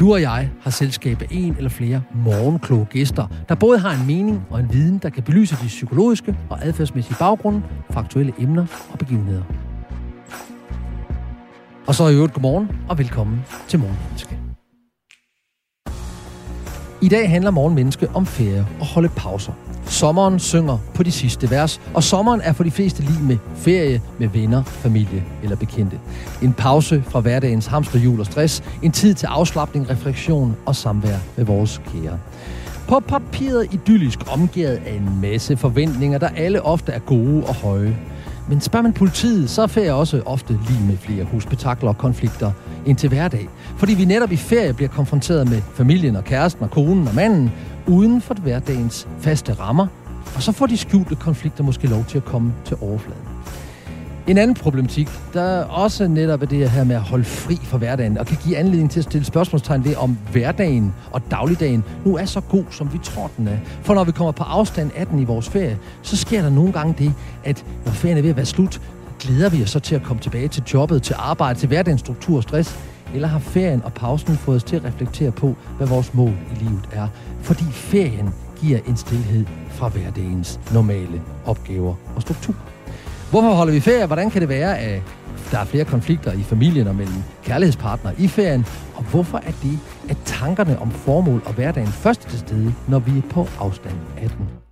Du og jeg har selskab af en eller flere morgenkloge gæster, der både har en mening og en viden, der kan belyse de psykologiske og adfærdsmæssige baggrunde for aktuelle emner og begivenheder. Og så i øvrigt godmorgen og velkommen til Morgenmenneske. I dag handler Morgenmenneske om ferie og holde pauser. Sommeren synger på de sidste vers, og sommeren er for de fleste lige med ferie med venner, familie eller bekendte. En pause fra hverdagens hamsterhjul og stress, en tid til afslappning, refleksion og samvær med vores kære. På papiret idyllisk omgivet af en masse forventninger, der alle ofte er gode og høje. Men spørger man politiet, så er ferie også ofte lige med flere husbetakler og konflikter end til hverdag. Fordi vi netop i ferie bliver konfronteret med familien og kæresten og konen og manden, uden for hverdagens faste rammer, og så får de skjulte konflikter måske lov til at komme til overfladen. En anden problematik, der også netop er det her med at holde fri fra hverdagen, og kan give anledning til at stille spørgsmålstegn ved, om hverdagen og dagligdagen nu er så god, som vi tror, den er. For når vi kommer på afstand af den i vores ferie, så sker der nogle gange det, at når ferien er ved at være slut, glæder vi os så til at komme tilbage til jobbet, til arbejde, til hverdagens struktur og stress, eller har ferien og pausen fået os til at reflektere på, hvad vores mål i livet er? Fordi ferien giver en stillhed fra hverdagens normale opgaver og struktur. Hvorfor holder vi ferie? Hvordan kan det være, at der er flere konflikter i familien og mellem kærlighedspartnere i ferien? Og hvorfor er det, at tankerne om formål og hverdagen først til stede, når vi er på afstand af den?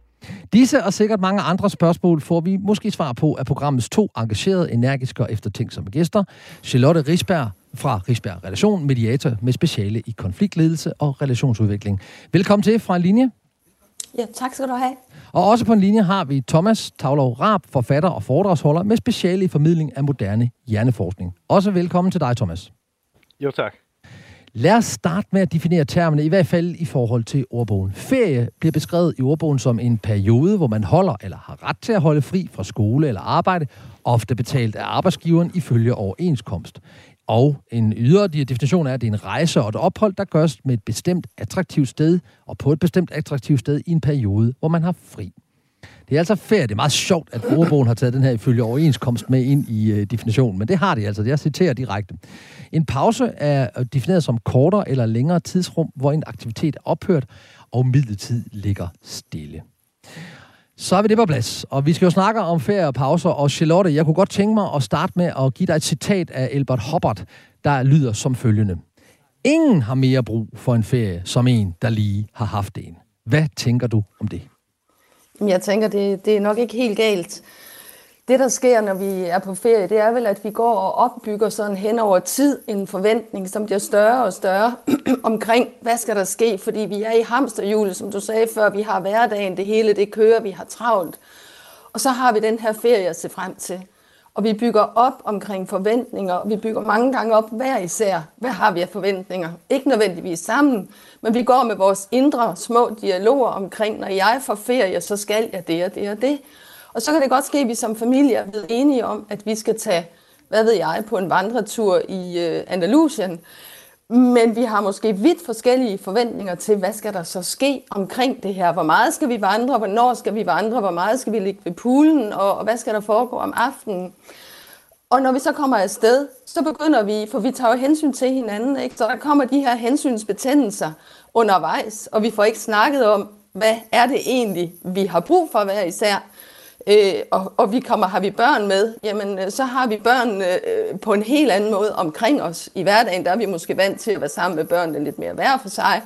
Disse og sikkert mange andre spørgsmål får vi måske svar på af programmets to engagerede, energiske og eftertænksomme gæster. Charlotte Risberg fra Risberg Relation, mediator med speciale i konfliktledelse og relationsudvikling. Velkommen til fra en linje. Ja, tak skal du have. Og også på en linje har vi Thomas Tavlov Raab, forfatter og foredragsholder med speciale i formidling af moderne hjerneforskning. Også velkommen til dig, Thomas. Jo, tak. Lad os starte med at definere termene, i hvert fald i forhold til ordbogen. Ferie bliver beskrevet i ordbogen som en periode, hvor man holder eller har ret til at holde fri fra skole eller arbejde, ofte betalt af arbejdsgiveren ifølge overenskomst. Og en ydre definition er, at det er en rejse og et ophold, der gøres med et bestemt attraktivt sted, og på et bestemt attraktivt sted i en periode, hvor man har fri. Det er altså fair. Det er meget sjovt, at ordbogen har taget den her ifølge overenskomst med ind i øh, definitionen, men det har de altså. Jeg citerer direkte. En pause er øh, defineret som kortere eller længere tidsrum, hvor en aktivitet er ophørt, og midlertid ligger stille. Så er vi det på plads, og vi skal jo snakke om ferie og pauser, og Charlotte, jeg kunne godt tænke mig at starte med at give dig et citat af Albert Hubbard, der lyder som følgende. Ingen har mere brug for en ferie, som en, der lige har haft en. Hvad tænker du om det? Jeg tænker, det, det er nok ikke helt galt. Det, der sker, når vi er på ferie, det er vel, at vi går og opbygger sådan hen over tid en forventning, som bliver større og større omkring, hvad skal der ske? Fordi vi er i hamsterhjulet, som du sagde før, vi har hverdagen, det hele det kører, vi har travlt. Og så har vi den her ferie at se frem til. Og vi bygger op omkring forventninger, og vi bygger mange gange op hver især. Hvad har vi af forventninger? Ikke nødvendigvis sammen, men vi går med vores indre små dialoger omkring, når jeg får ferie, så skal jeg det og det og det. Og så kan det godt ske, at vi som familie er blevet enige om, at vi skal tage, hvad ved jeg, på en vandretur i øh, Andalusien. Men vi har måske vidt forskellige forventninger til, hvad skal der så ske omkring det her? Hvor meget skal vi vandre? Hvornår skal vi vandre? Hvor meget skal vi ligge ved poolen? Og, og hvad skal der foregå om aftenen? Og når vi så kommer afsted, så begynder vi, for vi tager jo hensyn til hinanden, ikke? så der kommer de her hensynsbetændelser undervejs, og vi får ikke snakket om, hvad er det egentlig, vi har brug for hver især. Øh, og, og vi kommer, har vi børn med, jamen øh, så har vi børn øh, på en helt anden måde omkring os. I hverdagen der er vi måske vant til at være sammen med børnene lidt mere hver for sig.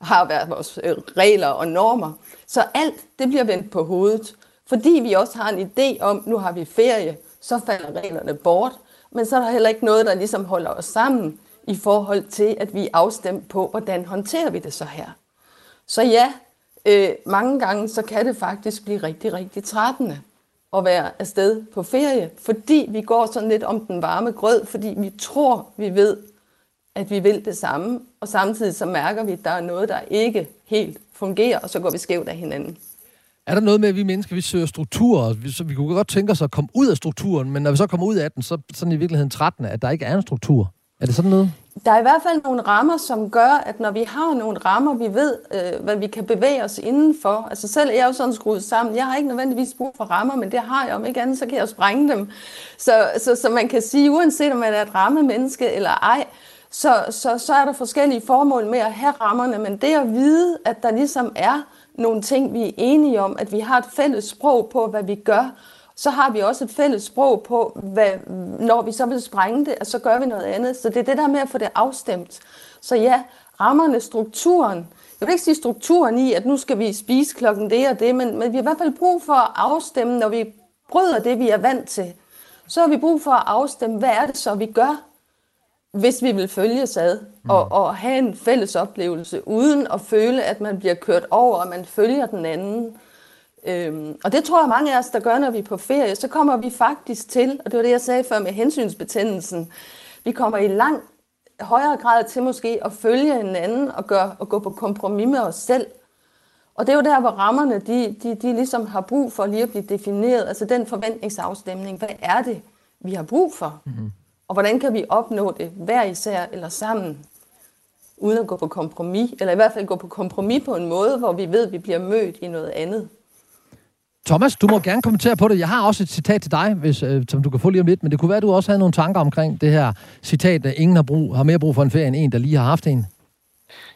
har været vores øh, regler og normer. Så alt, det bliver vendt på hovedet. Fordi vi også har en idé om, nu har vi ferie, så falder reglerne bort. Men så er der heller ikke noget, der ligesom holder os sammen i forhold til, at vi er afstemt på, hvordan håndterer vi det så her. Så ja, øh, mange gange så kan det faktisk blive rigtig, rigtig trættende at være afsted på ferie, fordi vi går sådan lidt om den varme grød, fordi vi tror, vi ved, at vi vil det samme, og samtidig så mærker vi, at der er noget, der ikke helt fungerer, og så går vi skævt af hinanden. Er der noget med, at vi mennesker, vi søger strukturer, vi, så vi kunne godt tænke os at komme ud af strukturen, men når vi så kommer ud af den, så sådan i virkeligheden trættende, at der ikke er en struktur. Er det sådan noget? Der er i hvert fald nogle rammer, som gør, at når vi har nogle rammer, vi ved, øh, hvad vi kan bevæge os indenfor. Altså selv er jeg jo sådan skruet sammen. Jeg har ikke nødvendigvis brug for rammer, men det har jeg. Om ikke andet, så kan jeg sprænge dem. Så, så, så man kan sige, uanset om man er et rammemenneske eller ej, så, så, så er der forskellige formål med at have rammerne. Men det at vide, at der ligesom er nogle ting, vi er enige om, at vi har et fælles sprog på, hvad vi gør, så har vi også et fælles sprog på, hvad, når vi så vil sprænge det, og så gør vi noget andet. Så det er det der med at få det afstemt. Så ja, rammerne, strukturen. Jeg vil ikke sige strukturen i, at nu skal vi spise klokken det og det, men, men vi har i hvert fald brug for at afstemme, når vi bryder det, vi er vant til. Så har vi brug for at afstemme, hvad er det så, vi gør, hvis vi vil følge ad mm. og, og have en fælles oplevelse, uden at føle, at man bliver kørt over, og man følger den anden. Øhm, og det tror jeg mange af os, der gør, når vi er på ferie, så kommer vi faktisk til, og det var det, jeg sagde før med hensynsbetændelsen, vi kommer i lang højere grad til måske at følge hinanden og, gøre, og gå på kompromis med os selv. Og det er jo der, hvor rammerne, de, de, de ligesom har brug for lige at blive defineret, altså den forventningsafstemning, hvad er det, vi har brug for? Mm-hmm. Og hvordan kan vi opnå det hver især eller sammen, uden at gå på kompromis, eller i hvert fald gå på kompromis på en måde, hvor vi ved, at vi bliver mødt i noget andet. Thomas, du må gerne kommentere på det. Jeg har også et citat til dig, hvis, øh, som du kan få lige om lidt, men det kunne være, at du også havde nogle tanker omkring det her citat, at ingen har, brug, har mere brug for en ferie end en, der lige har haft en.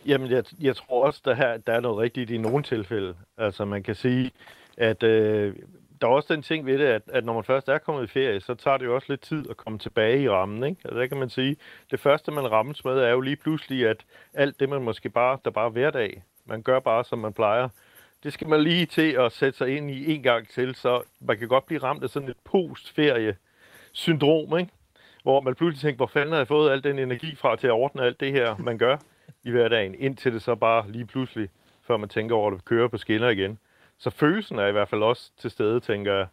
Jamen, jeg, jeg tror også, der, her, der er noget rigtigt i nogle tilfælde. Altså, man kan sige, at øh, der er også den ting ved det, at, at når man først er kommet i ferie, så tager det jo også lidt tid at komme tilbage i rammen. Ikke? Altså, der kan man sige, det første, man rammes med, er jo lige pludselig, at alt det, man måske bare, der bare er hverdag, man gør bare, som man plejer, det skal man lige til at sætte sig ind i en gang til, så man kan godt blive ramt af sådan et postferie-syndrom, ikke? hvor man pludselig tænker, hvor fanden har jeg fået al den energi fra til at ordne alt det her, man gør i hverdagen, indtil det så bare lige pludselig, før man tænker over det, kører på skinner igen. Så følelsen er i hvert fald også til stede, tænker jeg,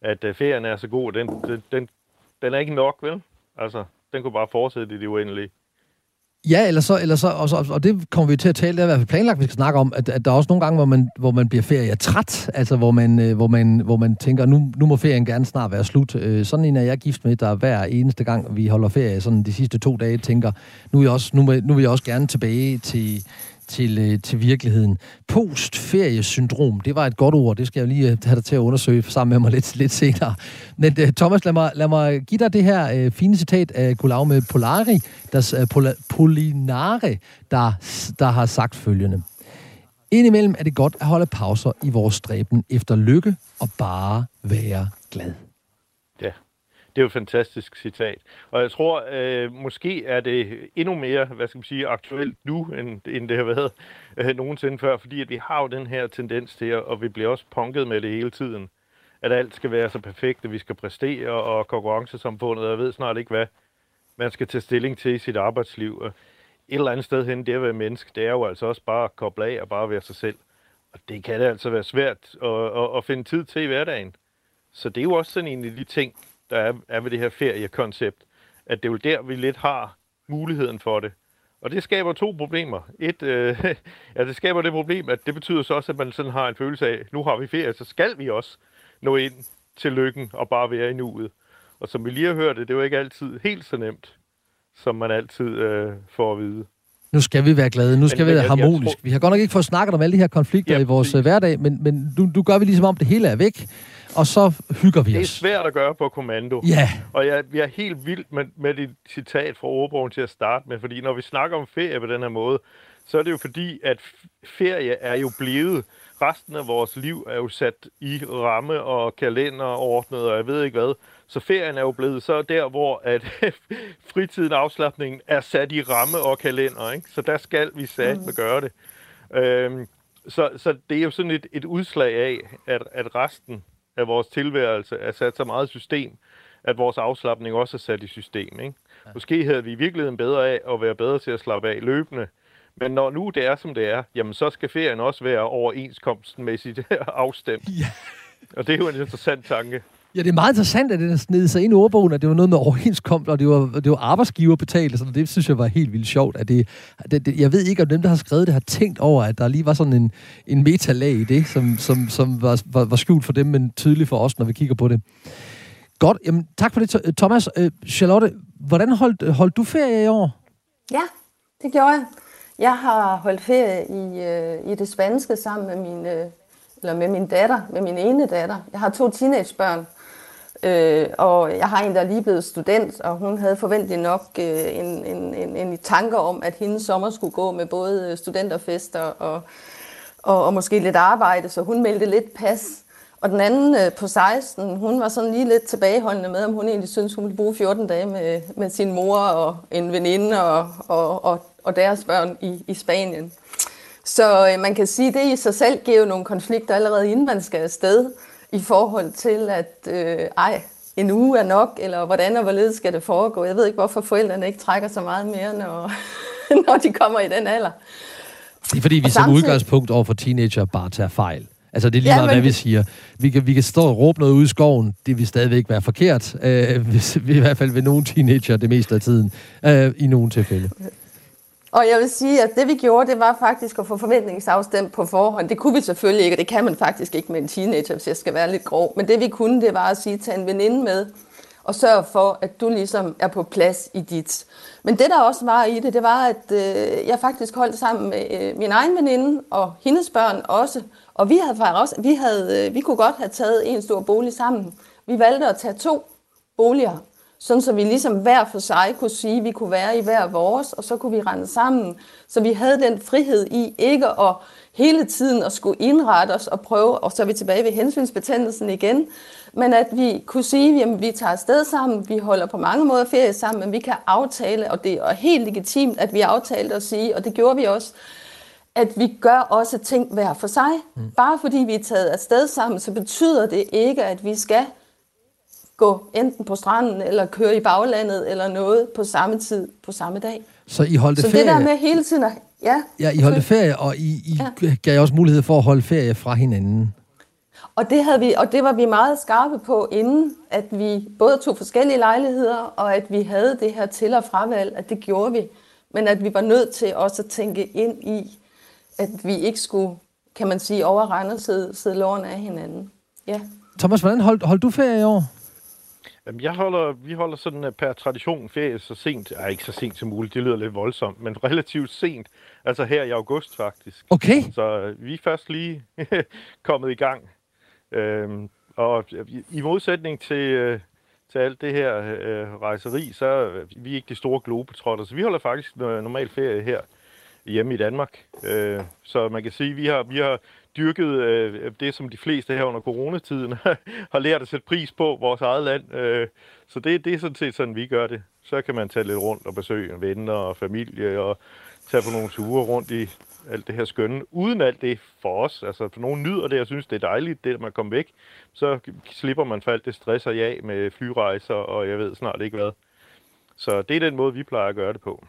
at øh, ferien er så god, den, den, den, den er ikke nok, vel? Altså, den kunne bare fortsætte i det uendelige. Ja, eller så, eller så og, så, og det kommer vi til at tale, det er i hvert fald planlagt, vi skal snakke om, at, at der er også nogle gange, hvor man, hvor man bliver ferie træt, altså hvor man, øh, hvor man, hvor man tænker, nu, nu må ferien gerne snart være slut. Øh, sådan en er jeg gift med, der hver eneste gang, vi holder ferie, sådan de sidste to dage, tænker, nu, er jeg også, nu, nu vil jeg også gerne tilbage til, til, øh, til virkeligheden. Postferiesyndrom, det var et godt ord, det skal jeg lige øh, have dig til at undersøge sammen med mig lidt, lidt senere. Men øh, Thomas, lad mig, lad mig give dig det her øh, fine citat af Guillaume Polari, der, uh, øh, Pol- Polinare, der, der har sagt følgende. Indimellem er det godt at holde pauser i vores stræben efter lykke og bare være glad. Det er jo et fantastisk citat. Og jeg tror, øh, måske er det endnu mere, hvad skal man sige, aktuelt nu, end, end det har været øh, nogensinde før, fordi at vi har jo den her tendens til, og vi bliver også punket med det hele tiden, at alt skal være så perfekt, at vi skal præstere, og konkurrencesamfundet, og jeg ved snart ikke, hvad man skal tage stilling til i sit arbejdsliv. Et eller andet sted hen, det at være menneske, det er jo altså også bare at koble af og bare være sig selv. Og det kan det altså være svært at, at, at finde tid til i hverdagen. Så det er jo også sådan en af de ting, der er, er ved det her feriekoncept, at det er jo der, vi lidt har muligheden for det. Og det skaber to problemer. Et, øh, ja, det skaber det problem, at det betyder så også, at man sådan har en følelse af, nu har vi ferie, så skal vi også nå ind til lykken og bare være i nuet. Og som vi lige har hørt det, det er jo ikke altid helt så nemt, som man altid øh, får at vide. Nu skal vi være glade, nu skal men, vi være harmonisk. Tror... Vi har godt nok ikke fået snakket om alle de her konflikter ja, i vores præcis. hverdag, men, men nu, nu gør vi ligesom om, det hele er væk og så hygger vi os. Det er svært at gøre på kommando. Ja. Og jeg, jeg er helt vild med, med dit citat fra ordbogen til at starte med, fordi når vi snakker om ferie på den her måde, så er det jo fordi, at ferie er jo blevet, resten af vores liv er jo sat i ramme og kalender ordnet, og jeg ved ikke hvad. Så ferien er jo blevet så der, hvor at fritiden afslappningen er sat i ramme og kalender, ikke? Så der skal vi sat med gøre det. Øhm, så, så det er jo sådan et, et udslag af, at, at resten af vores tilværelse er sat så meget i system, at vores afslappning også er sat i system. Ikke? Ja. Måske havde vi i virkeligheden bedre af at være bedre til at slappe af løbende, men når nu det er, som det er, jamen så skal ferien også være overenskomstenmæssigt afstemt. Ja. Og det er jo en interessant tanke. Ja, det er meget interessant, at det sned sig ind i ordbogen, at det var noget med overenskomst, og det var, det var arbejdsgiverbetalt, og det synes jeg var helt vildt sjovt. At det, det, det, jeg ved ikke, om dem, der har skrevet det, har tænkt over, at der lige var sådan en, en metalag i det, som, som, som var, var, var skjult for dem, men tydeligt for os, når vi kigger på det. Godt, jamen tak for det, Thomas. Øh, Charlotte, hvordan holdt, holdt du ferie i år? Ja, det gjorde jeg. Jeg har holdt ferie i, øh, i det spanske sammen med min, øh, eller med min datter, med min ene datter. Jeg har to teenagebørn, øh, og jeg har en, der er lige blevet student, og hun havde forventeligt nok øh, en, en, en, en tanke om, at hendes sommer skulle gå med både øh, studenterfester og, og, og måske lidt arbejde, så hun meldte lidt pas. Og den anden øh, på 16, hun var sådan lige lidt tilbageholdende med, om hun egentlig synes, hun ville bruge 14 dage med, med sin mor og en veninde og, og, og, og deres børn i, i Spanien. Så øh, man kan sige, at det i sig selv giver jo nogle konflikter allerede inden man skal afsted i forhold til, at øh, ej, en uge er nok, eller hvordan og hvorledes skal det foregå. Jeg ved ikke, hvorfor forældrene ikke trækker så meget mere, når, når de kommer i den alder. Det er fordi, vi som udgangspunkt over for teenager bare tager fejl. Altså, det er lige ja, meget, hvad vi siger. Vi kan, vi kan stå og råbe noget ude i skoven. Det vil stadigvæk være forkert. Øh, hvis, I hvert fald ved nogle teenager det meste af tiden. Øh, I nogle tilfælde. Og jeg vil sige, at det vi gjorde, det var faktisk at få forventningsafstemt på forhånd. Det kunne vi selvfølgelig ikke, og det kan man faktisk ikke med en teenager, hvis jeg skal være lidt grov. Men det vi kunne, det var at sige, tag en veninde med, og sørg for, at du ligesom er på plads i dit. Men det, der også var i det, det var, at øh, jeg faktisk holdt sammen med øh, min egen veninde og hendes børn også. Og vi havde faktisk også, vi, havde, øh, vi kunne godt have taget en stor bolig sammen. Vi valgte at tage to boliger, sådan så vi ligesom hver for sig kunne sige, at vi kunne være i hver vores, og så kunne vi rende sammen. Så vi havde den frihed i ikke at hele tiden at skulle indrette os og prøve, og så er vi tilbage ved hensynsbetændelsen igen, men at vi kunne sige, at vi tager afsted sammen, vi holder på mange måder ferie sammen, men vi kan aftale, og det er helt legitimt, at vi aftalte at sige, og det gjorde vi også, at vi gør også ting hver for sig. Mm. Bare fordi vi er taget afsted sammen, så betyder det ikke, at vi skal gå enten på stranden, eller køre i baglandet, eller noget på samme tid, på samme dag. Så I holdte så ferie? Så det der med hele tiden at... Ja, ja I holdte ferie, og I, I ja. gav også mulighed for at holde ferie fra hinanden. Og det, havde vi, og det var vi meget skarpe på, inden at vi både tog forskellige lejligheder, og at vi havde det her til- og fravalg, at det gjorde vi. Men at vi var nødt til også at tænke ind i, at vi ikke skulle, kan man sige, overrende sidde, sidde lårene af hinanden. Ja. Thomas, hvordan holdt, holdt du ferie i år? Jamen, jeg holder, vi holder sådan uh, per tradition ferie så sent, ej, ikke så sent som muligt, det lyder lidt voldsomt, men relativt sent, altså her i august faktisk. Okay. Så uh, vi er først lige kommet i gang. Øhm, og i modsætning til, uh, til alt det her uh, rejseri, så er vi ikke de store globetrotter, så vi holder faktisk normal ferie her hjemme i Danmark. Øh, så man kan sige, at vi har, vi har dyrket øh, det, som de fleste her under coronatiden har lært at sætte pris på, vores eget land. Øh, så det, det er sådan set sådan, vi gør det. Så kan man tage lidt rundt og besøge venner og familie og tage på nogle ture rundt i alt det her skønne. Uden alt det for os. Altså, for nogen nyder det, jeg synes, det er dejligt, det at man kommer væk. Så slipper man for alt det stress og jag med flyrejser, og jeg ved snart ikke hvad. Så det er den måde, vi plejer at gøre det på.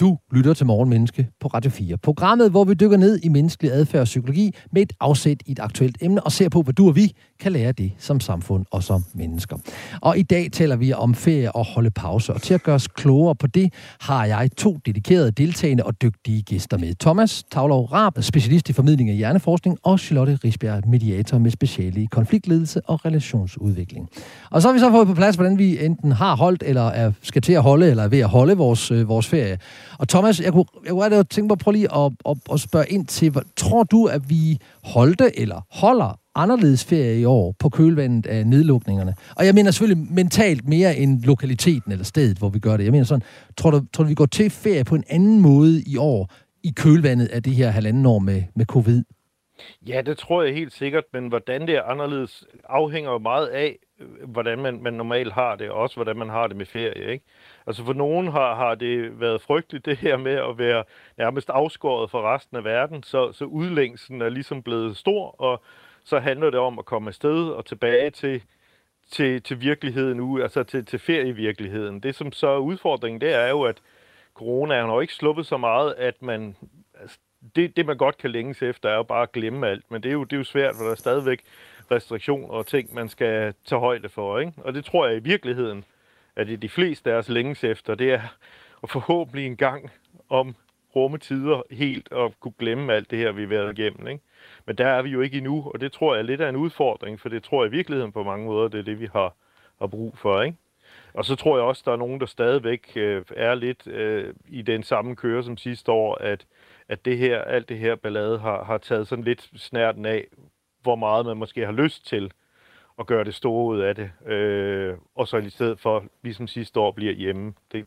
Du lytter til Morgenmenneske på Radio 4. Programmet, hvor vi dykker ned i menneskelig adfærd og psykologi med et afsæt i et aktuelt emne og ser på, hvad du og vi kan lære det som samfund og som mennesker. Og i dag taler vi om ferie og holde pause. Og til at gøre os klogere på det, har jeg to dedikerede deltagende og dygtige gæster med. Thomas Tavlov Raab, specialist i formidling af hjerneforskning, og Charlotte Risbjerg, mediator med speciale i konfliktledelse og relationsudvikling. Og så har vi så fået på plads, hvordan vi enten har holdt, eller er, skal til at holde, eller er ved at holde vores, øh, vores ferie. Og Thomas, jeg kunne, jeg kunne tænke mig at prøve lige at, at, at spørge ind til, hvad, tror du, at vi holdte eller holder anderledes ferie i år på kølvandet af nedlukningerne? Og jeg mener selvfølgelig mentalt mere end lokaliteten eller stedet, hvor vi gør det. Jeg mener sådan, tror du, tror du vi går til ferie på en anden måde i år i kølvandet af det her halvanden år med, med covid? Ja, det tror jeg helt sikkert, men hvordan det er anderledes afhænger jo meget af, øh, hvordan man, man normalt har det, og også hvordan man har det med ferie. Ikke? Altså for nogen har, har det været frygteligt det her med at være nærmest afskåret fra resten af verden, så, så udlængsen er ligesom blevet stor, og så handler det om at komme afsted og tilbage til, til, til virkeligheden nu, altså til, til ferievirkeligheden. Det som så er udfordringen, det er jo, at corona har jo ikke sluppet så meget, at man det, det, man godt kan længes efter, er jo bare at glemme alt. Men det er jo, det er jo svært, for der er stadigvæk restriktioner og ting, man skal tage højde for. Ikke? Og det tror jeg i virkeligheden, at det de fleste af os længes efter, det er at forhåbentlig en gang om rumme tider helt og kunne glemme alt det her, vi har været igennem. Ikke? Men der er vi jo ikke endnu, og det tror jeg er lidt af en udfordring, for det tror jeg i virkeligheden på mange måder, det er det, vi har, har brug for. Ikke? Og så tror jeg også, der er nogen, der stadigvæk øh, er lidt øh, i den samme køre som sidste år, at at det her, alt det her ballade har, har taget sådan lidt snærten af, hvor meget man måske har lyst til at gøre det store ud af det, øh, og så i stedet for, ligesom sidste år, bliver hjemme. Det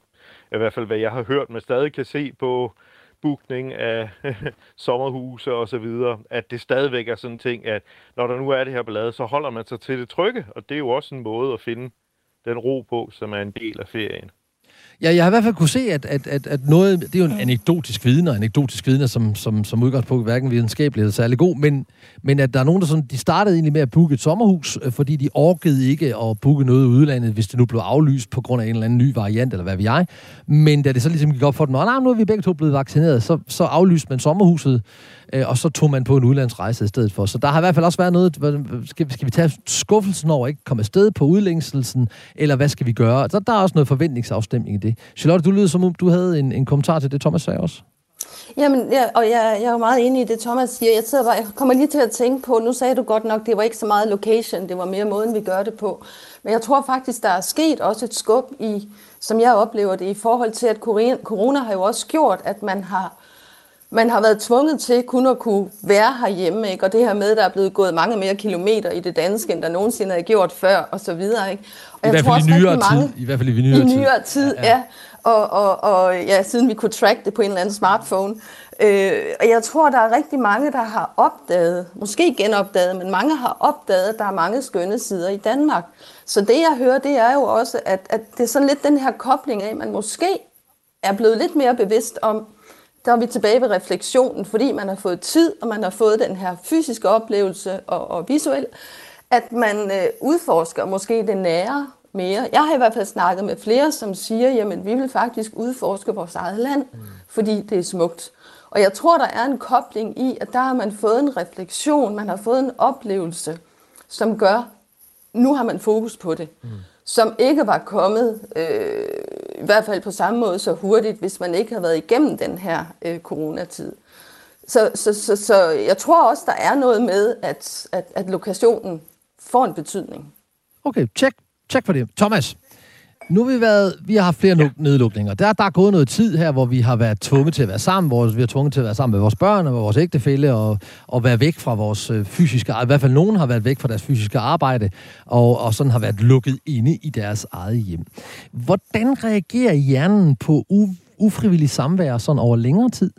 er i hvert fald, hvad jeg har hørt, man stadig kan se på bookning af sommerhuse og så videre, at det stadigvæk er sådan en ting, at når der nu er det her ballade, så holder man sig til det trygge, og det er jo også en måde at finde den ro på, som er en del af ferien. Ja, jeg har i hvert fald kunne se, at, at, at, at noget, det er jo en anekdotisk viden, og anekdotisk viden som, som, som udgangspunkt hverken videnskabeligt eller særlig god, men, men at der er nogen, der sådan, de startede egentlig med at booke et sommerhus, øh, fordi de orkede ikke at booke noget i udlandet, hvis det nu blev aflyst på grund af en eller anden ny variant, eller hvad vi jeg. Men da det så ligesom gik op for dem, nej, nu er vi begge to blevet vaccineret, så, så aflyste man sommerhuset, øh, og så tog man på en udlandsrejse i stedet for. Så der har i hvert fald også været noget, skal, skal vi tage skuffelsen over ikke komme afsted på udlængselsen, eller hvad skal vi gøre? Så der er også noget forventningsafstemning i det. Charlotte, du lyder som om, du havde en, en kommentar til det, Thomas sagde også. Jamen, ja, og jeg, jeg er jo meget enig i det, Thomas siger. Jeg, sidder bare, jeg kommer lige til at tænke på, nu sagde du godt nok, det var ikke så meget location, det var mere måden, vi gør det på. Men jeg tror faktisk, der er sket også et skub i, som jeg oplever det, i forhold til, at corona har jo også gjort, at man har man har været tvunget til kun at kunne være herhjemme, ikke? og det her med, der er blevet gået mange mere kilometer i det danske, end der nogensinde er gjort før, og så videre. Ikke? Og I, jeg hvert fald tror i nyere mange, tid. I hvert fald i nyere, i nyere tid. tid ja, ja. ja. Og, og, og ja, siden vi kunne track det på en eller anden smartphone. Øh, og jeg tror, der er rigtig mange, der har opdaget, måske genopdaget, men mange har opdaget, at der er mange skønne sider i Danmark. Så det, jeg hører, det er jo også, at, at det er sådan lidt den her kobling af, at man måske er blevet lidt mere bevidst om, der er vi tilbage ved refleksionen, fordi man har fået tid, og man har fået den her fysiske oplevelse og, og visuel, at man øh, udforsker måske det nære mere. Jeg har i hvert fald snakket med flere, som siger, jamen vi vil faktisk udforske vores eget land, mm. fordi det er smukt. Og jeg tror, der er en kobling i, at der har man fået en refleksion, man har fået en oplevelse, som gør, nu har man fokus på det. Mm. Som ikke var kommet, øh, i hvert fald på samme måde så hurtigt, hvis man ikke har været igennem den her øh, coronatid. Så, så, så, så jeg tror også, der er noget med, at, at, at lokationen får en betydning. Okay, check, check for det. Thomas, nu har vi, været, vi har haft flere ja. nedlukninger. Der, der er gået noget tid her, hvor vi har været tvunget til at være sammen, hvor vi har tvunget til at være sammen med vores børn og vores ægtefælle, og, og være væk fra vores øh, fysiske I hvert fald nogen har været væk fra deres fysiske arbejde, og, og sådan har været lukket inde i deres eget hjem. Hvordan reagerer hjernen på u- ufrivillig samvær sådan over længere tid?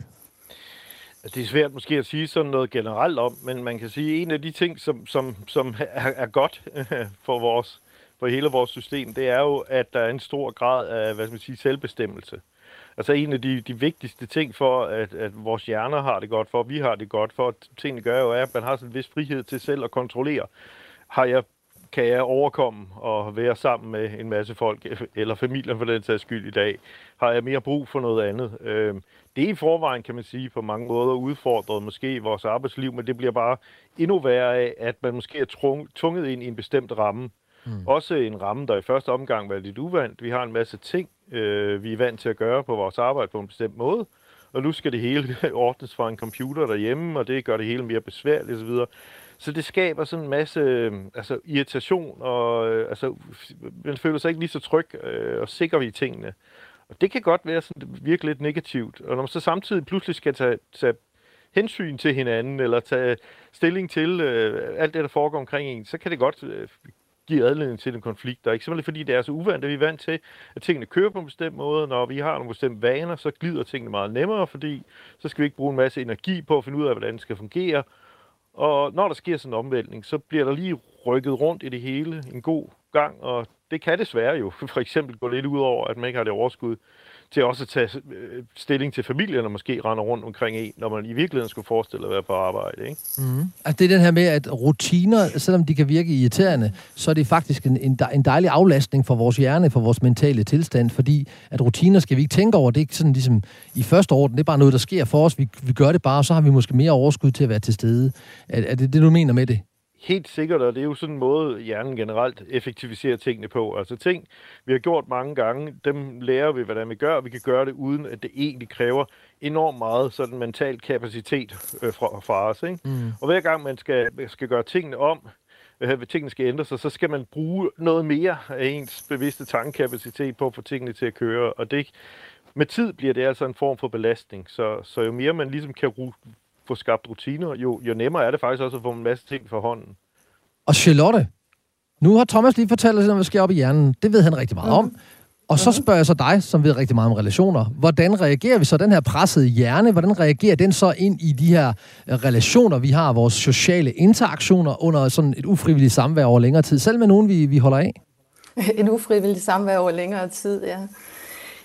Det er svært måske at sige sådan noget generelt om, men man kan sige, at en af de ting, som, som, som er, er godt for vores for hele vores system, det er jo, at der er en stor grad af, hvad skal man sige, selvbestemmelse. Altså en af de, de vigtigste ting for, at, at vores hjerner har det godt, for at vi har det godt, for at tingene gør jo, er, at man har sådan en vis frihed til selv at kontrollere. Har jeg, kan jeg overkomme og være sammen med en masse folk, eller familien for den sags skyld i dag? Har jeg mere brug for noget andet? Øhm, det er i forvejen, kan man sige, på mange måder udfordret måske vores arbejdsliv, men det bliver bare endnu værre af, at man måske er tvunget ind i en bestemt ramme. Mm. Også en ramme, der i første omgang var lidt uvandt. Vi har en masse ting, øh, vi er vant til at gøre på vores arbejde på en bestemt måde, og nu skal det hele ordnes fra en computer derhjemme, og det gør det hele mere besværligt osv. Så det skaber sådan en masse øh, altså, irritation, og øh, altså, man føler sig ikke lige så tryg øh, og sikker ved tingene. Og det kan godt være sådan, virkelig lidt negativt. Og når man så samtidig pludselig skal tage, tage hensyn til hinanden, eller tage stilling til øh, alt det, der foregår omkring en, så kan det godt øh, give adledning til en konflikt. Der er ikke simpelthen fordi, det er så uvant, at vi er vant til, at tingene kører på en bestemt måde. Når vi har nogle bestemte vaner, så glider tingene meget nemmere, fordi så skal vi ikke bruge en masse energi på at finde ud af, hvordan det skal fungere. Og når der sker sådan en omvæltning, så bliver der lige rykket rundt i det hele en god gang, og det kan desværre jo for eksempel gå lidt ud over, at man ikke har det overskud til også at tage øh, stilling til familien, og måske render rundt omkring en, når man i virkeligheden skulle forestille at være på arbejde. Ikke? Mm. Altså det er den her med, at rutiner, selvom de kan virke irriterende, så er det faktisk en, en dejlig aflastning for vores hjerne, for vores mentale tilstand, fordi at rutiner skal vi ikke tænke over. Det er ikke sådan ligesom i første orden, det er bare noget, der sker for os. Vi, vi gør det bare, og så har vi måske mere overskud til at være til stede. Er, er det det, du mener med det? Helt sikkert, og det er jo sådan en måde, hjernen generelt effektiviserer tingene på. Altså ting, vi har gjort mange gange, dem lærer vi, hvordan vi gør, og vi kan gøre det uden, at det egentlig kræver enormt meget sådan mental kapacitet øh, fra, fra os. Ikke? Mm. Og hver gang man skal, skal gøre tingene om, øh, tingene skal ændre sig, så skal man bruge noget mere af ens bevidste tankekapacitet på at få tingene til at køre, og det med tid bliver det altså en form for belastning, så, så jo mere man ligesom kan få skabt rutiner, jo, jo nemmere er det faktisk også at få en masse ting for hånden. Og Charlotte, nu har Thomas lige fortalt os, hvad der sker op i hjernen. Det ved han rigtig meget om. Og så spørger jeg så dig, som ved rigtig meget om relationer, hvordan reagerer vi så, den her pressede hjerne, hvordan reagerer den så ind i de her øh, relationer, vi har, vores sociale interaktioner under sådan et ufrivilligt samvær over længere tid, selv med nogen, vi, vi holder af? Et ufrivilligt samvær over længere tid, ja.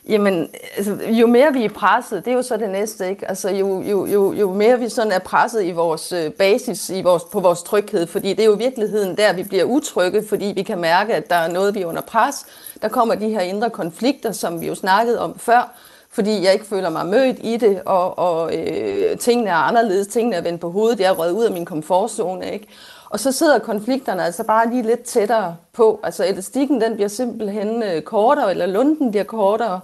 Jamen, altså, jo mere vi er presset, det er jo så det næste, ikke? Altså, jo, jo, jo, jo mere vi sådan er presset i vores øh, basis, i vores, på vores tryghed, fordi det er jo virkeligheden der, vi bliver utrygge, fordi vi kan mærke, at der er noget, vi er under pres. Der kommer de her indre konflikter, som vi jo snakkede om før, fordi jeg ikke føler mig mødt i det, og, og øh, tingene er anderledes, tingene er vendt på hovedet, jeg er røget ud af min komfortzone, ikke? Og så sidder konflikterne altså bare lige lidt tættere på. Altså elastikken den bliver simpelthen øh, kortere, eller lunden bliver kortere.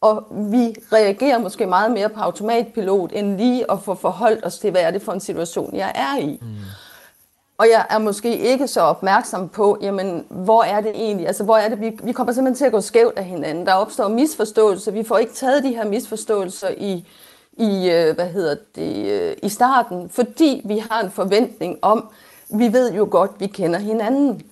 Og vi reagerer måske meget mere på automatpilot, end lige at få forholdt os til, hvad er det for en situation, jeg er i. Mm. Og jeg er måske ikke så opmærksom på, jamen, hvor er det egentlig? Altså, hvor er det, vi, vi kommer simpelthen til at gå skævt af hinanden. Der opstår misforståelser. Vi får ikke taget de her misforståelser i, i øh, hvad hedder det, øh, i starten, fordi vi har en forventning om, vi ved jo godt, vi kender hinanden.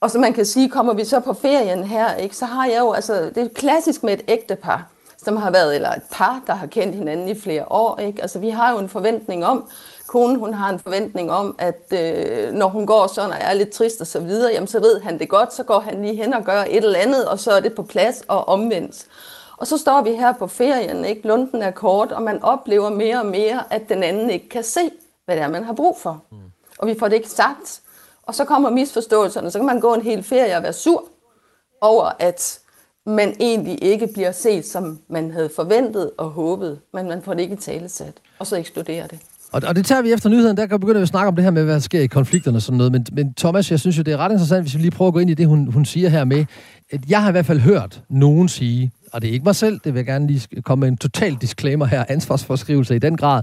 Og så man kan sige, kommer vi så på ferien her, ikke, så har jeg jo, altså det er klassisk med et ægtepar, som har været, eller et par, der har kendt hinanden i flere år. Ikke? Altså vi har jo en forventning om, konen hun har en forventning om, at øh, når hun går sådan og er lidt trist og så videre, jamen så ved han det godt, så går han lige hen og gør et eller andet, og så er det på plads og omvendt. Og så står vi her på ferien, ikke? lunden er kort, og man oplever mere og mere, at den anden ikke kan se, hvad det er, man har brug for. Mm og vi får det ikke sagt. Og så kommer misforståelserne, så kan man gå en hel ferie og være sur over, at man egentlig ikke bliver set, som man havde forventet og håbet, men man får det ikke talesat, og så eksploderer det. Og, og det tager vi efter nyheden, der kan begynde at snakke om det her med, hvad der sker i konflikterne og sådan noget. Men, men Thomas, jeg synes jo, det er ret interessant, hvis vi lige prøver at gå ind i det, hun, hun siger her med, at jeg har i hvert fald hørt nogen sige, og det er ikke mig selv, det vil jeg gerne lige komme med en total disclaimer her, ansvarsforskrivelse i den grad,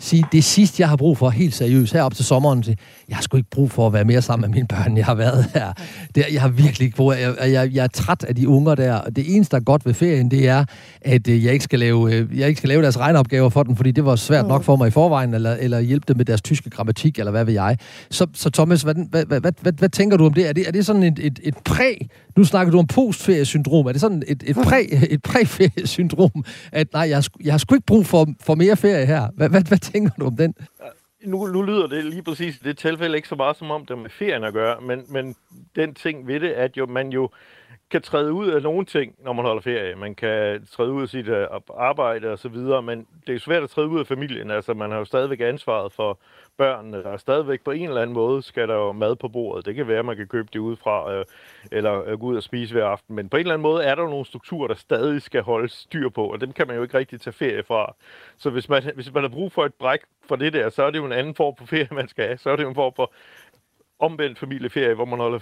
sige, det sidste, jeg har brug for, helt seriøst, her op til sommeren, sige, jeg har sgu ikke brug for at være mere sammen med mine børn, jeg har været her. Det, jeg har virkelig ikke brug jeg, jeg, jeg er træt af de unger der, og det eneste, der er godt ved ferien, det er, at øh, jeg ikke skal lave, øh, jeg ikke skal lave deres regneopgaver for dem, fordi det var svært nok for mig i forvejen, eller, eller hjælpe dem med deres tyske grammatik, eller hvad ved jeg. Så, så Thomas, hvad, hvad, hvad, hvad, hvad, hvad tænker du om det? Er det, er det sådan et, et, et præ, nu snakker du om postferiesyndrom, er det sådan et, et, præ, et præferiesyndrom, at nej, jeg, jeg har sgu ikke brug for, for mere ferie her. Hvad, hvad, hvad tænker du om den? Nu, nu lyder det lige præcis i det tilfælde ikke så meget som om det med ferien at gøre, men, men den ting ved det, at jo, man jo kan træde ud af nogle ting, når man holder ferie. Man kan træde ud af sit øh, arbejde og så videre, men det er svært at træde ud af familien. Altså, man har jo stadigvæk ansvaret for børnene. Øh, der er stadigvæk på en eller anden måde, skal der jo mad på bordet. Det kan være, at man kan købe det udefra, øh, eller øh, gå ud og spise hver aften. Men på en eller anden måde er der nogle strukturer, der stadig skal holdes styr på, og dem kan man jo ikke rigtig tage ferie fra. Så hvis man, hvis man har brug for et bræk for det der, så er det jo en anden form for ferie, man skal have. Så er det jo en form for omvendt familieferie, hvor man holder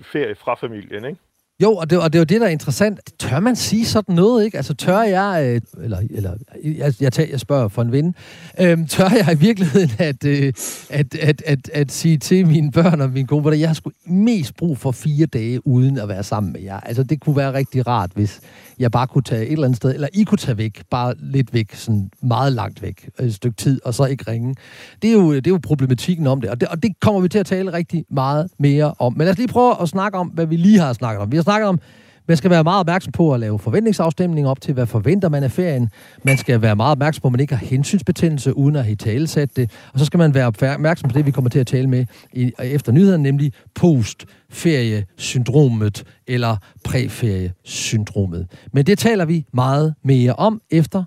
ferie fra familien, ikke? Jo, og det, og det er jo det, der er interessant. Tør man sige sådan noget, ikke? Altså, tør jeg, øh, eller, eller jeg, jeg, tager, jeg spørger for en ven, Øhm, tør jeg i virkeligheden at, øh, at, at, at, at sige til mine børn og mine gode, at jeg har sgu mest brug for fire dage uden at være sammen med jer. Altså, det kunne være rigtig rart, hvis jeg bare kunne tage et eller andet sted, eller I kunne tage væk, bare lidt væk, sådan meget langt væk, et stykke tid, og så ikke ringe. Det er jo, det er jo problematikken om det og, det, og det kommer vi til at tale rigtig meget mere om. Men lad os lige prøve at snakke om, hvad vi lige har snakket om. Vi har snakket om man skal være meget opmærksom på at lave forventningsafstemning op til, hvad forventer man af ferien. Man skal være meget opmærksom på, at man ikke har hensynsbetændelse, uden at have talesat det. Og så skal man være opmærksom på det, vi kommer til at tale med i, efter nyheden, nemlig postferiesyndromet eller præferiesyndromet. Men det taler vi meget mere om efter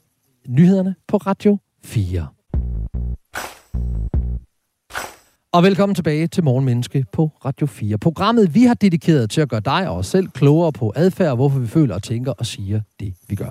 nyhederne på Radio 4. Og velkommen tilbage til Morgenmenneske på Radio 4. Programmet, vi har dedikeret til at gøre dig og os selv klogere på adfærd, hvorfor vi føler og tænker og siger det, vi gør.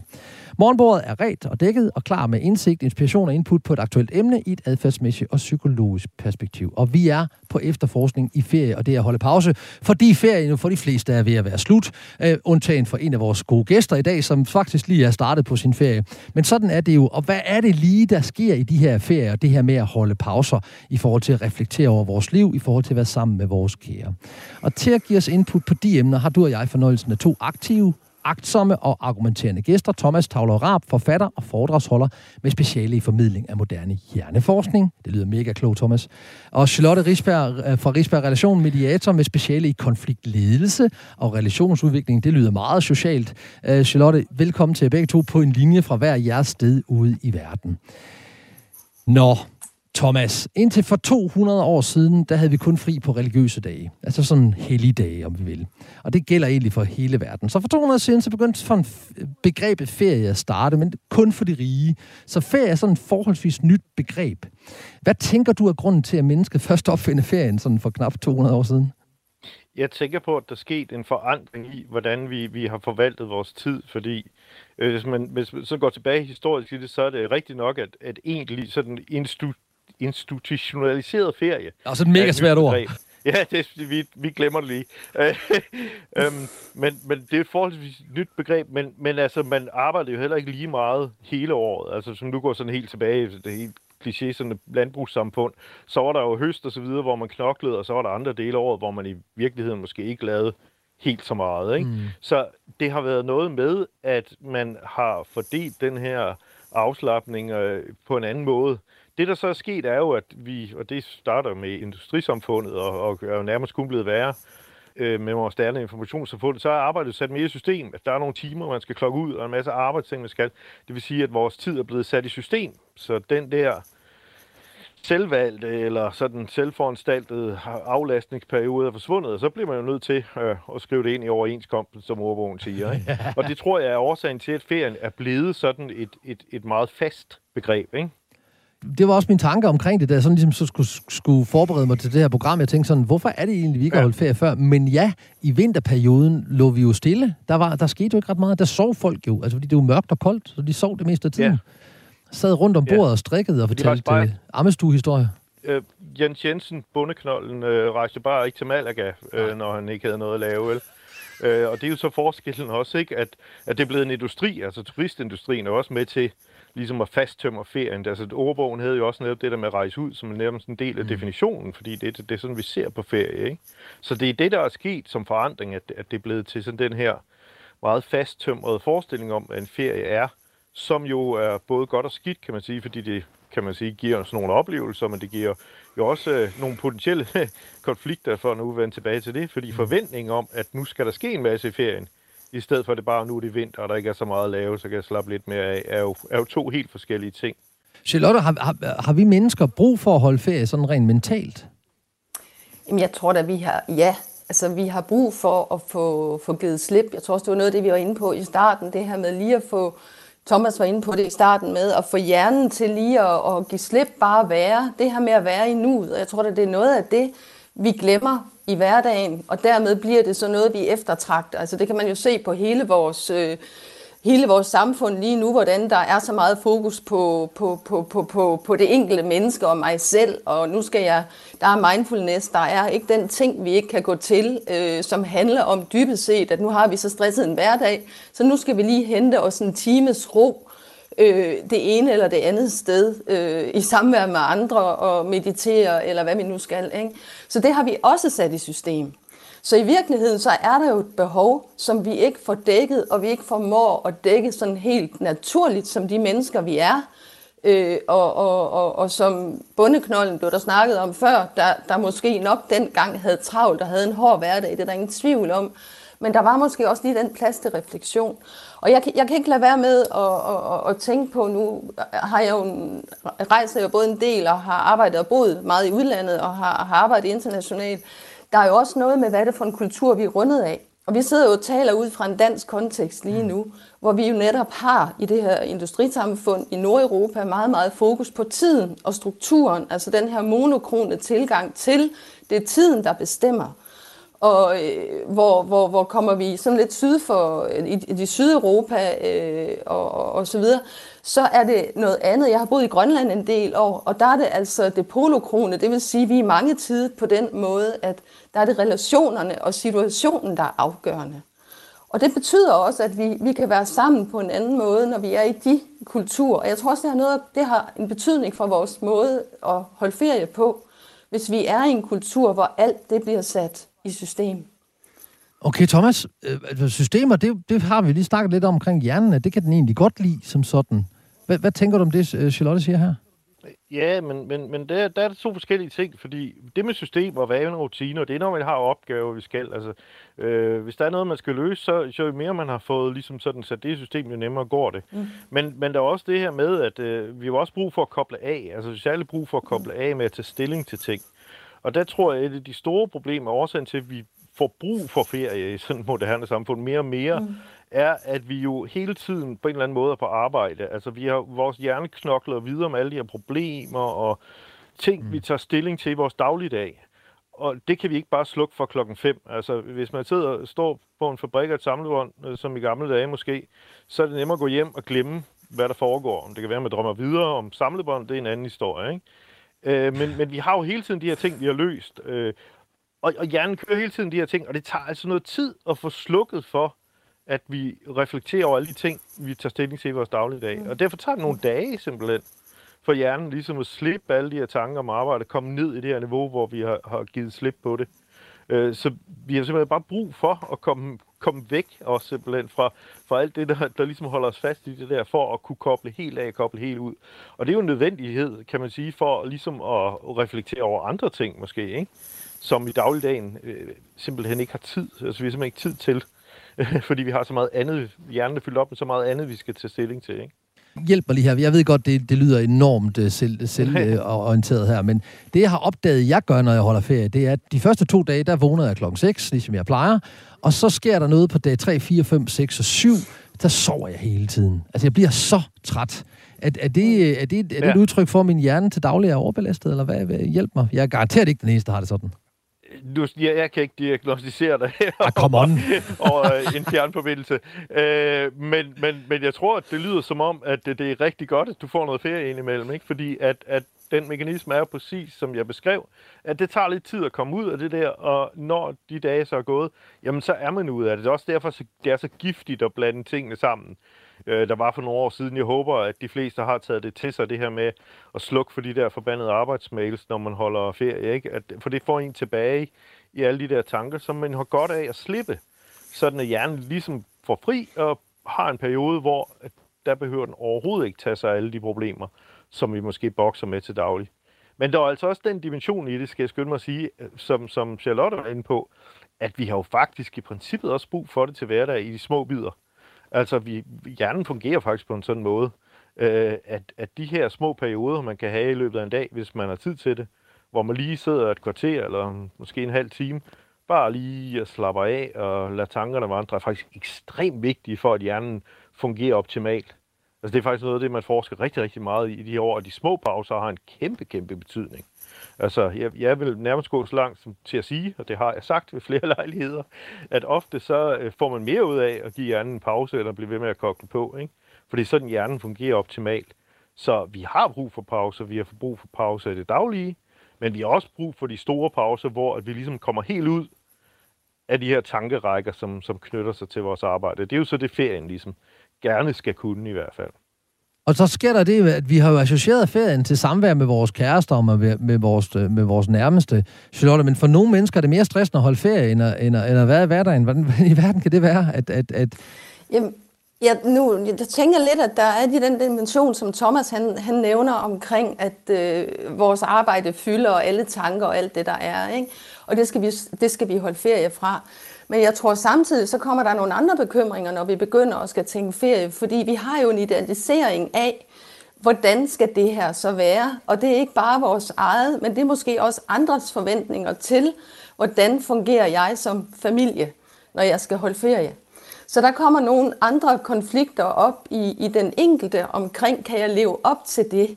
Morgenbordet er ret og dækket og klar med indsigt, inspiration og input på et aktuelt emne i et adfærdsmæssigt og psykologisk perspektiv. Og vi er på efterforskning i ferie, og det er at holde pause, fordi ferien for de fleste er ved at være slut, øh, undtagen for en af vores gode gæster i dag, som faktisk lige er startet på sin ferie. Men sådan er det jo, og hvad er det lige, der sker i de her ferier, det her med at holde pauser i forhold til at reflektere over vores liv, i forhold til at være sammen med vores kære. Og til at give os input på de emner, har du og jeg fornøjelsen af to aktive agtsomme og argumenterende gæster. Thomas Tavler Raab, forfatter og foredragsholder med speciale i formidling af moderne hjerneforskning. Det lyder mega klogt, Thomas. Og Charlotte Risberg øh, fra Risberg Relation, mediator med speciale i konfliktledelse og relationsudvikling. Det lyder meget socialt. Øh, Charlotte, velkommen til begge to på en linje fra hver jeres sted ude i verden. Nå, Thomas, indtil for 200 år siden, der havde vi kun fri på religiøse dage. Altså sådan helligdage, om vi vil. Og det gælder egentlig for hele verden. Så for 200 år siden, så begyndte for en begrebet ferie at starte, men kun for de rige. Så ferie er sådan et forholdsvis nyt begreb. Hvad tænker du er grunden til, at mennesket først opfinder ferien sådan for knap 200 år siden? Jeg tænker på, at der er sket en forandring i, hvordan vi, vi har forvaltet vores tid, fordi øh, hvis man hvis man så går tilbage historisk i det, så er det rigtigt nok, at, at egentlig sådan institut institutionaliseret ferie. Altså et mega svært ord. Ja, det, vi, vi glemmer det lige. øhm, men, men det er et forholdsvis nyt begreb, men, men altså, man arbejder jo heller ikke lige meget hele året. Altså, som du går sådan helt tilbage, det helt kliché, sådan et landbrugssamfund, så var der jo høst og så videre, hvor man knoklede, og så var der andre dele af året, hvor man i virkeligheden måske ikke lavede helt så meget. Ikke? Mm. Så det har været noget med, at man har fordelt den her afslappning øh, på en anden måde. Det, der så er sket, er jo, at vi, og det starter med industrisamfundet, og, og er jo nærmest kun blevet værre øh, med vores moderne informationssamfund, så er arbejdet sat mere i system. At der er nogle timer, man skal klokke ud, og en masse arbejdsting, man skal. Det vil sige, at vores tid er blevet sat i system. Så den der selvvalgte eller sådan selvforanstaltede aflastningsperiode er forsvundet, og så bliver man jo nødt til øh, at skrive det ind i overenskomsten, som ordbogen siger. Ikke? Og det tror jeg er årsagen til, at ferien er blevet sådan et, et, et meget fast begreb. Ikke? Det var også min tanke omkring det, der sådan ligesom så skulle, skulle forberede mig til det her program. Jeg tænkte sådan, hvorfor er det egentlig, vi ikke har holdt ferie før? Men ja, i vinterperioden lå vi jo stille. Der, var, der skete jo ikke ret meget. Der sov folk jo, altså fordi det var mørkt og koldt, så de sov det meste af tiden. Ja. Sad rundt om bordet ja. og strikkede og fortalte bare... Øh, ammestuehistorier. Øh, Jens Jensen, bondeknolden, øh, rejste bare ikke til Malaga, øh, når han ikke havde noget at lave, vel? Øh, og det er jo så forskellen også, ikke? At, at det er blevet en industri, altså turistindustrien er også med til ligesom at fasttømmer ferien. Altså, ordbogen havde jo også netop det der med at rejse ud, som er netop en del af mm. definitionen, fordi det, det, det er sådan, vi ser på ferie. Ikke? Så det er det, der er sket som forandring, at, at det er blevet til sådan den her meget fasttømrede forestilling om, hvad en ferie er, som jo er både godt og skidt, kan man sige, fordi det kan man sige, giver os nogle oplevelser, men det giver jo også øh, nogle potentielle konflikter, for at nu vende tilbage til det, fordi mm. forventningen om, at nu skal der ske en masse i ferien, i stedet for at det bare nu er det vinter, og der ikke er så meget at lave, så kan jeg slappe lidt mere af, er jo, er jo to helt forskellige ting. Charlotte, har, har, har vi mennesker brug for at holde ferie sådan rent mentalt? Jamen, jeg tror da, vi har, ja, altså vi har brug for at få, få givet slip. Jeg tror også, det var noget af det, vi var inde på i starten, det her med lige at få, Thomas var inde på det i starten med, at få hjernen til lige at, at give slip, bare være. Det her med at være i nuet, og jeg tror, at det er noget af det, vi glemmer i hverdagen, og dermed bliver det så noget, vi eftertragter. Altså det kan man jo se på hele vores, øh, hele vores samfund lige nu, hvordan der er så meget fokus på, på, på, på, på, på det enkelte menneske og mig selv, og nu skal jeg, der er mindfulness, der er ikke den ting, vi ikke kan gå til, øh, som handler om dybest set, at nu har vi så stresset en hverdag, så nu skal vi lige hente os en times ro, øh, det ene eller det andet sted øh, i samvær med andre og meditere, eller hvad vi nu skal. Ikke? Så det har vi også sat i system. Så i virkeligheden så er der jo et behov, som vi ikke får dækket, og vi ikke formår at dække sådan helt naturligt, som de mennesker vi er. Øh, og, og, og, og som bundeknollen blev der snakket om før, der, der måske nok dengang havde travlt og havde en hård hverdag, det er der ingen tvivl om. Men der var måske også lige den plads til refleksion. Og jeg, jeg kan ikke lade være med at, at, at, at tænke på, nu har jeg jo en, rejser jo både en del og har arbejdet og boet meget i udlandet og har, har arbejdet internationalt. Der er jo også noget med, hvad det er for en kultur, vi er rundet af. Og vi sidder jo og taler ud fra en dansk kontekst lige nu, hvor vi jo netop har i det her industrisamfund i Nordeuropa meget, meget fokus på tiden og strukturen, altså den her monokrone tilgang til, det er tiden, der bestemmer. Og øh, hvor, hvor, hvor kommer vi sådan lidt syd for, øh, i, i de Sydeuropa øh, og, og, og så videre, så er det noget andet. Jeg har boet i Grønland en del år, og der er det altså det polokrone, det vil sige, at vi er mange tid på den måde, at der er det relationerne og situationen, der er afgørende. Og det betyder også, at vi, vi kan være sammen på en anden måde, når vi er i de kulturer. Og jeg tror også, det har, noget, det har en betydning for vores måde at holde ferie på, hvis vi er i en kultur, hvor alt det bliver sat i system. Okay, Thomas, øh, altså, systemer, det, det har vi lige snakket lidt om omkring hjernen, det kan den egentlig godt lide som sådan. Hvad, hvad tænker du om det, øh, Charlotte siger her? Ja, men, men, men der, der er to forskellige ting, fordi det med systemer og vaner og rutiner, det er når man har opgaver, vi skal. Altså, øh, hvis der er noget, man skal løse, så jo mere man har fået ligesom sådan sat det system, jo nemmere går det. Mm. Men, men der er også det her med, at øh, vi har også brug for at koble af. Altså særligt brug for at koble af med at tage stilling til ting. Og der tror jeg, at et af de store problemer, årsagen til, at vi får brug for ferie i sådan et moderne samfund mere og mere, mm. er, at vi jo hele tiden på en eller anden måde er på arbejde. Altså vi har vores hjerneknokler videre med alle de her problemer og ting, mm. vi tager stilling til i vores dagligdag. Og det kan vi ikke bare slukke for klokken 5. Altså, hvis man sidder og står på en fabrik af et samlebånd, øh, som i gamle dage måske, så er det nemmere at gå hjem og glemme, hvad der foregår. Om det kan være, at man drømmer videre om samlebånd, det er en anden historie, ikke? Øh, men, men vi har jo hele tiden de her ting, vi har løst. Øh, og, og hjernen kører hele tiden de her ting, og det tager altså noget tid at få slukket for, at vi reflekterer over alle de ting, vi tager stilling til i vores dagligdag. Mm. Og derfor tager det nogle dage simpelthen for hjernen ligesom at slippe alle de her tanker om arbejde, komme ned i det her niveau, hvor vi har, har givet slip på det. Øh, så vi har simpelthen bare brug for at komme, komme væk også simpelthen fra, fra alt det, der, der ligesom holder os fast i det der, for at kunne koble helt af, koble helt ud. Og det er jo en nødvendighed, kan man sige, for ligesom at reflektere over andre ting måske, ikke? som i dagligdagen øh, simpelthen ikke har tid. Altså vi har simpelthen ikke tid til, fordi vi har så meget andet, hjernen fyldt op med så meget andet, vi skal tage stilling til, ikke? hjælp mig lige her. Jeg ved godt, det, det lyder enormt uh, selv, selvorienteret her, men det, jeg har opdaget, jeg gør, når jeg holder ferie, det er, at de første to dage, der vågner jeg klokken 6, ligesom jeg plejer, og så sker der noget på dag 3, 4, 5, 6 og 7, der sover jeg hele tiden. Altså, jeg bliver så træt. Er, er, det, er, det, er det ja. et udtryk for, at min hjerne til daglig er overbelastet, eller hvad? hvad hjælp mig. Jeg er garanteret ikke den eneste, der har det sådan du, jeg, jeg kan ikke diagnostisere dig ah, come on. over øh, en fjernforbindelse. Øh, men, men, men jeg tror, at det lyder som om, at det, det er rigtig godt, at du får noget ferie indimellem. Ikke? Fordi at, at den mekanisme er præcis, som jeg beskrev, at det tager lidt tid at komme ud af det der, og når de dage så er gået, jamen så er man ud af det. Det er også derfor, det er så giftigt at blande tingene sammen øh, der var for nogle år siden. Jeg håber, at de fleste har taget det til sig, det her med at slukke for de der forbandede arbejdsmails, når man holder ferie. Ikke? At, for det får en tilbage i alle de der tanker, som man har godt af at slippe, sådan at hjernen ligesom får fri og har en periode, hvor der behøver den overhovedet ikke tage sig af alle de problemer, som vi måske bokser med til daglig. Men der er altså også den dimension i det, skal jeg skynde mig at sige, som, som Charlotte var inde på, at vi har jo faktisk i princippet også brug for det til hverdag i de små bidder. Altså, vi, hjernen fungerer faktisk på en sådan måde, øh, at, at de her små perioder, man kan have i løbet af en dag, hvis man har tid til det, hvor man lige sidder et kvarter eller måske en halv time, bare lige at slappe af og lade tankerne vandre, er faktisk ekstremt vigtige for, at hjernen fungerer optimalt. Altså det er faktisk noget af det, man forsker rigtig, rigtig meget i, i de her år, og de små pauser har en kæmpe, kæmpe betydning. Altså, jeg, jeg vil nærmest gå så langt som til at sige, og det har jeg sagt ved flere lejligheder, at ofte så øh, får man mere ud af at give hjernen en pause, eller blive ved med at koble på, ikke? Fordi sådan hjernen fungerer optimalt. Så vi har brug for pauser, vi har brug for pauser i det daglige, men vi har også brug for de store pauser, hvor at vi ligesom kommer helt ud af de her tankerækker, som, som knytter sig til vores arbejde. Det er jo så det, ferien ligesom gerne skal kunne i hvert fald. Og så sker der det, at vi har jo associeret ferien til samvær med vores kærester og med, med, vores, med vores nærmeste, Charlotte. Men for nogle mennesker er det mere stressende at holde ferie, end at, end at, end at være i hverdagen. Hvordan i verden kan det være? At, at, at... Jamen, Ja, nu, jeg tænker lidt, at der er i den dimension, som Thomas han, han nævner omkring, at øh, vores arbejde fylder og alle tanker og alt det, der er. Ikke? Og det skal, vi, det skal vi holde ferie fra. Men jeg tror samtidig, så kommer der nogle andre bekymringer, når vi begynder at skal tænke ferie, fordi vi har jo en idealisering af, hvordan skal det her så være? Og det er ikke bare vores eget, men det er måske også andres forventninger til, hvordan fungerer jeg som familie, når jeg skal holde ferie. Så der kommer nogle andre konflikter op i, i den enkelte omkring, kan jeg leve op til det?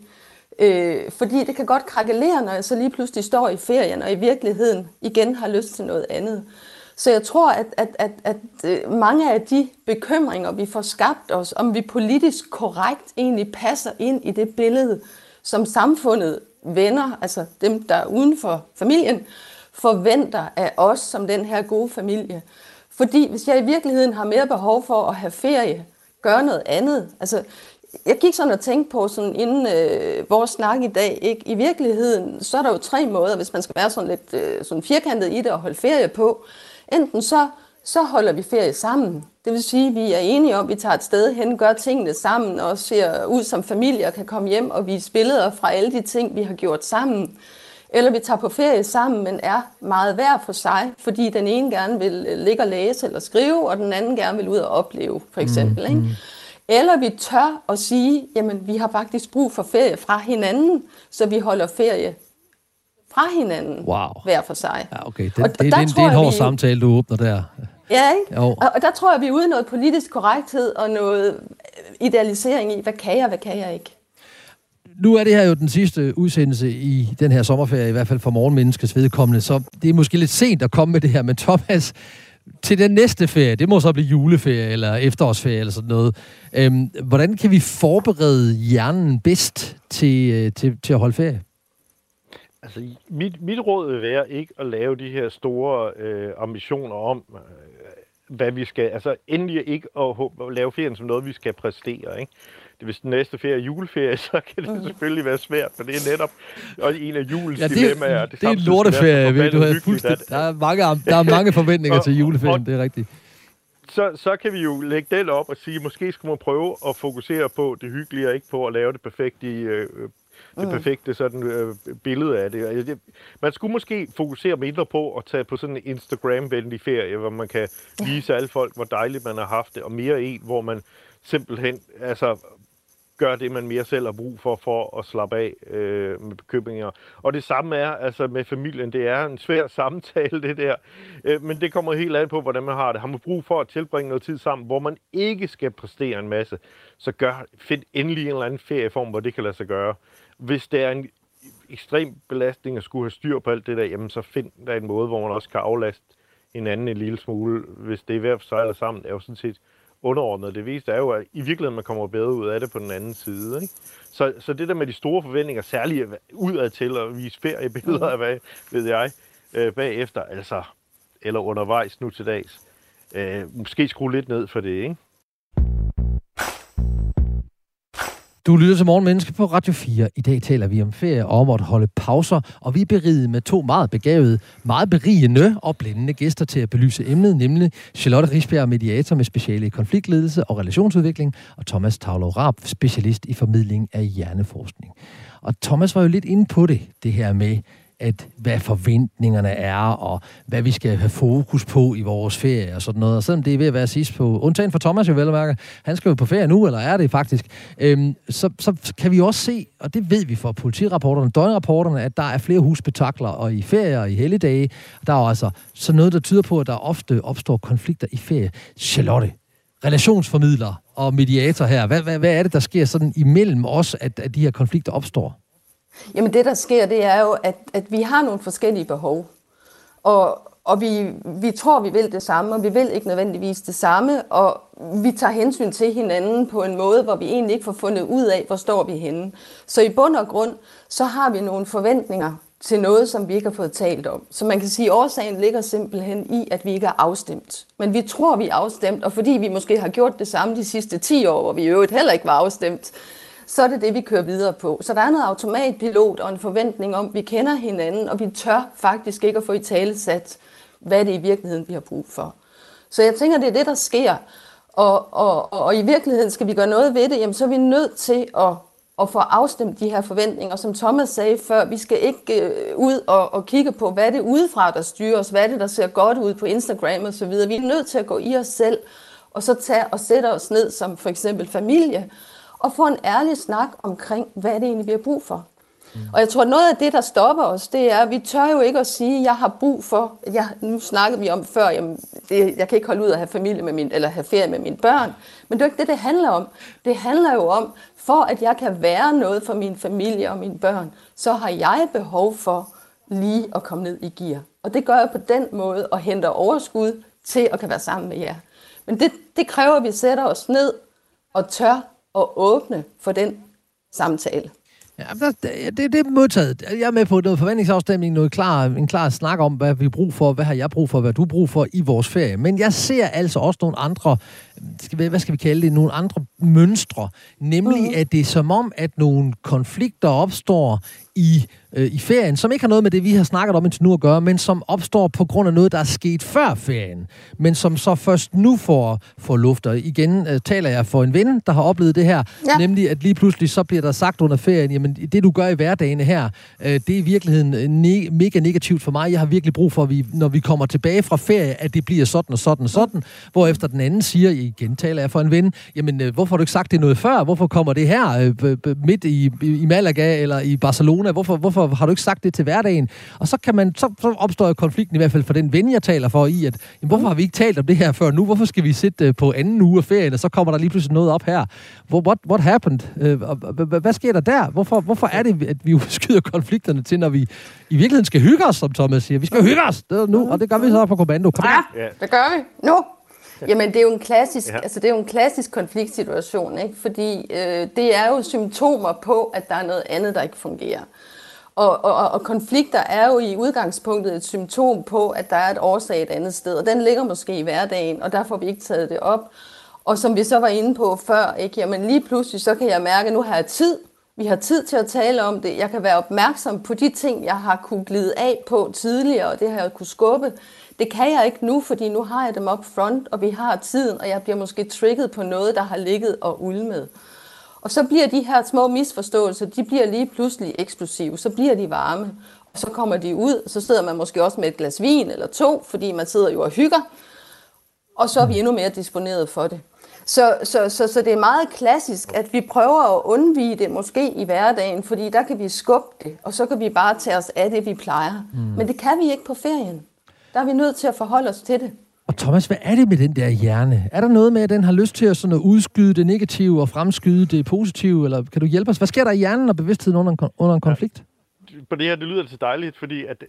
Øh, fordi det kan godt krakelere, når jeg så lige pludselig står i ferien, og i virkeligheden igen har lyst til noget andet. Så jeg tror, at, at, at, at øh, mange af de bekymringer, vi får skabt os, om vi politisk korrekt egentlig passer ind i det billede, som samfundet venner, altså dem, der er uden for familien, forventer af os som den her gode familie. Fordi hvis jeg i virkeligheden har mere behov for at have ferie, gøre noget andet. Altså, jeg gik sådan og tænkte på, sådan inden øh, vores snak i dag, ikke? i virkeligheden, så er der jo tre måder, hvis man skal være sådan lidt øh, sådan firkantet i det og holde ferie på. Enten så, så holder vi ferie sammen. Det vil sige, at vi er enige om, at vi tager et sted hen, gør tingene sammen og ser ud som familie og kan komme hjem og vise billeder fra alle de ting, vi har gjort sammen. Eller vi tager på ferie sammen, men er meget hver for sig, fordi den ene gerne vil øh, ligge og læse eller skrive, og den anden gerne vil ud og opleve, for eksempel. Mm, mm. Ikke? Eller vi tør at sige, jamen vi har faktisk brug for ferie fra hinanden, så vi holder ferie fra hinanden wow. hver for sig. Ja, okay. Den, og det, det, det, det er en hård vi, samtale, du åbner der. Ja, ikke? Jo. Og, og der tror jeg, vi er ude noget politisk korrekthed og noget idealisering i, hvad kan jeg, hvad kan jeg ikke. Nu er det her jo den sidste udsendelse i den her sommerferie, i hvert fald for morgenmenneskets vedkommende, så det er måske lidt sent at komme med det her, men Thomas, til den næste ferie, det må så blive juleferie eller efterårsferie eller sådan noget. Øhm, hvordan kan vi forberede hjernen bedst til, øh, til, til at holde ferie? Altså, mit, mit råd vil være ikke at lave de her store øh, ambitioner om, øh, hvad vi skal... Altså, endelig ikke at, at lave ferien som noget, vi skal præstere, ikke? Det, hvis den næste ferie er juleferie, så kan det mm. selvfølgelig være svært, for det er netop og en af julens ja, det, dilemmaer. Det, det er en lorteferie, ved du. Har fuldstændig, der, er mange, der er mange forventninger og, til juleferien, og, det er rigtigt. Så, så kan vi jo lægge den op og sige, måske skal man prøve at fokusere på det hyggelige, og ikke på at lave det perfekte øh, det mm. perfekte sådan, øh, billede af det. Man skulle måske fokusere mindre på at tage på sådan en Instagram-venlig ferie, hvor man kan vise alle folk, hvor dejligt man har haft det, og mere en, hvor man simpelthen altså, gør det, man mere selv har brug for, for at slappe af øh, med bekymringer. Og det samme er altså med familien. Det er en svær samtale, det der. Øh, men det kommer helt an på, hvordan man har det. Har man brug for at tilbringe noget tid sammen, hvor man ikke skal præstere en masse, så gør, find endelig en eller anden ferieform, hvor det kan lade sig gøre hvis det er en ekstrem belastning at skulle have styr på alt det der, jamen så find der en måde, hvor man også kan aflaste hinanden en lille smule, hvis det er ved at sejle sammen, er jo sådan set underordnet. Det vigtigste er jo, at i virkeligheden man kommer bedre ud af det på den anden side. Ikke? Så, så det der med de store forventninger, særligt udad til at vise feriebilleder af, hvad ved jeg, øh, bagefter, altså, eller undervejs nu til dags, øh, måske skrue lidt ned for det, ikke? Du lytter til Morgenmenneske på Radio 4. I dag taler vi om ferie og om at holde pauser, og vi er beriget med to meget begavede, meget berigende og blændende gæster til at belyse emnet, nemlig Charlotte Risbjerg, mediator med speciale i konfliktledelse og relationsudvikling, og Thomas Tavlov Raab, specialist i formidling af hjerneforskning. Og Thomas var jo lidt inde på det, det her med, at hvad forventningerne er, og hvad vi skal have fokus på i vores ferie og sådan noget. Og selvom det er ved at være sidst på, undtagen for Thomas jo vel mærke, han skal jo på ferie nu, eller er det faktisk, øhm, så, så kan vi også se, og det ved vi fra politirapporterne, døgnrapporterne, at der er flere husbetakler og i ferie og i helligdage. Der er altså så noget, der tyder på, at der ofte opstår konflikter i ferie. Charlotte, relationsformidler og mediator her. Hvad, hvad, hvad er det, der sker sådan imellem os, at, at de her konflikter opstår? Jamen det, der sker, det er jo, at, at vi har nogle forskellige behov. Og, og vi, vi tror, vi vil det samme, og vi vil ikke nødvendigvis det samme, og vi tager hensyn til hinanden på en måde, hvor vi egentlig ikke får fundet ud af, hvor står vi henne. Så i bund og grund, så har vi nogle forventninger til noget, som vi ikke har fået talt om. Så man kan sige, at årsagen ligger simpelthen i, at vi ikke er afstemt. Men vi tror, vi er afstemt, og fordi vi måske har gjort det samme de sidste 10 år, hvor vi i øvrigt heller ikke var afstemt, så er det det, vi kører videre på. Så der er noget automatpilot og en forventning om, at vi kender hinanden, og vi tør faktisk ikke at få i tale sat, hvad det i virkeligheden, vi har brug for. Så jeg tænker, det er det, der sker. Og, og, og, og i virkeligheden skal vi gøre noget ved det, jamen så er vi nødt til at, og få afstemt de her forventninger. Som Thomas sagde før, vi skal ikke øh, ud og, og kigge på, hvad er det udefra, der styrer os, hvad er det, der ser godt ud på Instagram osv. Vi er nødt til at gå i os selv, og så tage og sætte os ned som for eksempel familie, og få en ærlig snak omkring, hvad det egentlig, vi har brug for. Mm. Og jeg tror, noget af det, der stopper os, det er, at vi tør jo ikke at sige, at jeg har brug for, jeg, nu snakkede vi om før, jamen, det, jeg kan ikke holde ud at have familie med min, eller have ferie med mine børn. Men det er ikke det, det handler om. Det handler jo om, for at jeg kan være noget for min familie og mine børn, så har jeg behov for lige at komme ned i gear. Og det gør jeg på den måde og henter overskud til at kan være sammen med jer. Men det, det kræver, at vi sætter os ned og tør at åbne for den samtale. Ja, det, det, det er modtaget. Jeg er med på noget forventningsafstemning, noget klar, en klar snak om, hvad vi har brug for, hvad har jeg brug for, hvad du brug for i vores ferie. Men jeg ser altså også nogle andre, hvad skal vi kalde det, nogle andre mønstre. Nemlig, mm. at det er som om, at nogle konflikter opstår i, øh, i ferien, som ikke har noget med det, vi har snakket om indtil nu at gøre, men som opstår på grund af noget, der er sket før ferien, men som så først nu får, får luft. Og igen øh, taler jeg for en ven, der har oplevet det her, ja. nemlig at lige pludselig så bliver der sagt under ferien, jamen det du gør i hverdagen her, øh, det er i virkeligheden øh, ne- mega negativt for mig. Jeg har virkelig brug for, at vi, når vi kommer tilbage fra ferie, at det bliver sådan og sådan og sådan, mm. hvor efter den anden siger, igen taler jeg for en ven, jamen øh, hvorfor har du ikke sagt det noget før? Hvorfor kommer det her øh, midt i, i Malaga eller i Barcelona? Corona? Hvorfor, hvorfor har du ikke sagt det til hverdagen? Og så, kan man, så, så opstår konflikten i hvert fald for den ven, jeg taler for i, at jamen, hvorfor har vi ikke talt om det her før nu? Hvorfor skal vi sidde øh, på anden uge af ferien, og så kommer der lige pludselig noget op her? What, what happened? Øh, hvad sker der der? Hvorfor, hvorfor er det, at vi skyder konflikterne til, når vi i virkeligheden skal hygge os, som Thomas siger? Vi skal hygge os det nu, og det gør vi så på kommando. Kom ja, det gør vi. Nu. Jamen, det er jo en klassisk, ja. altså, det er jo en klassisk konfliktsituation, ikke? fordi øh, det er jo symptomer på, at der er noget andet, der ikke fungerer. Og, og, og konflikter er jo i udgangspunktet et symptom på, at der er et årsag et andet sted, og den ligger måske i hverdagen, og derfor har vi ikke taget det op. Og som vi så var inde på før, ikke? Jamen lige pludselig så kan jeg mærke, at nu har jeg tid. Vi har tid til at tale om det. Jeg kan være opmærksom på de ting, jeg har kunne glide af på tidligere, og det har jeg kunne skubbe. Det kan jeg ikke nu, fordi nu har jeg dem op front, og vi har tiden, og jeg bliver måske trigget på noget, der har ligget og ulmet. Og så bliver de her små misforståelser, de bliver lige pludselig eksplosive, så bliver de varme. Og så kommer de ud, så sidder man måske også med et glas vin eller to, fordi man sidder jo og hygger. Og så er vi endnu mere disponeret for det. Så, så, så, så det er meget klassisk, at vi prøver at undvige det måske i hverdagen, fordi der kan vi skubbe det, og så kan vi bare tage os af det, vi plejer. Mm. Men det kan vi ikke på ferien. Der er vi nødt til at forholde os til det. Og Thomas, hvad er det med den der hjerne? Er der noget med, at den har lyst til at, sådan at udskyde det negative og fremskyde det positive? Eller kan du hjælpe os? Hvad sker der i hjernen og bevidstheden under en, under en konflikt? Ja, på det her, det lyder altså dejligt, fordi at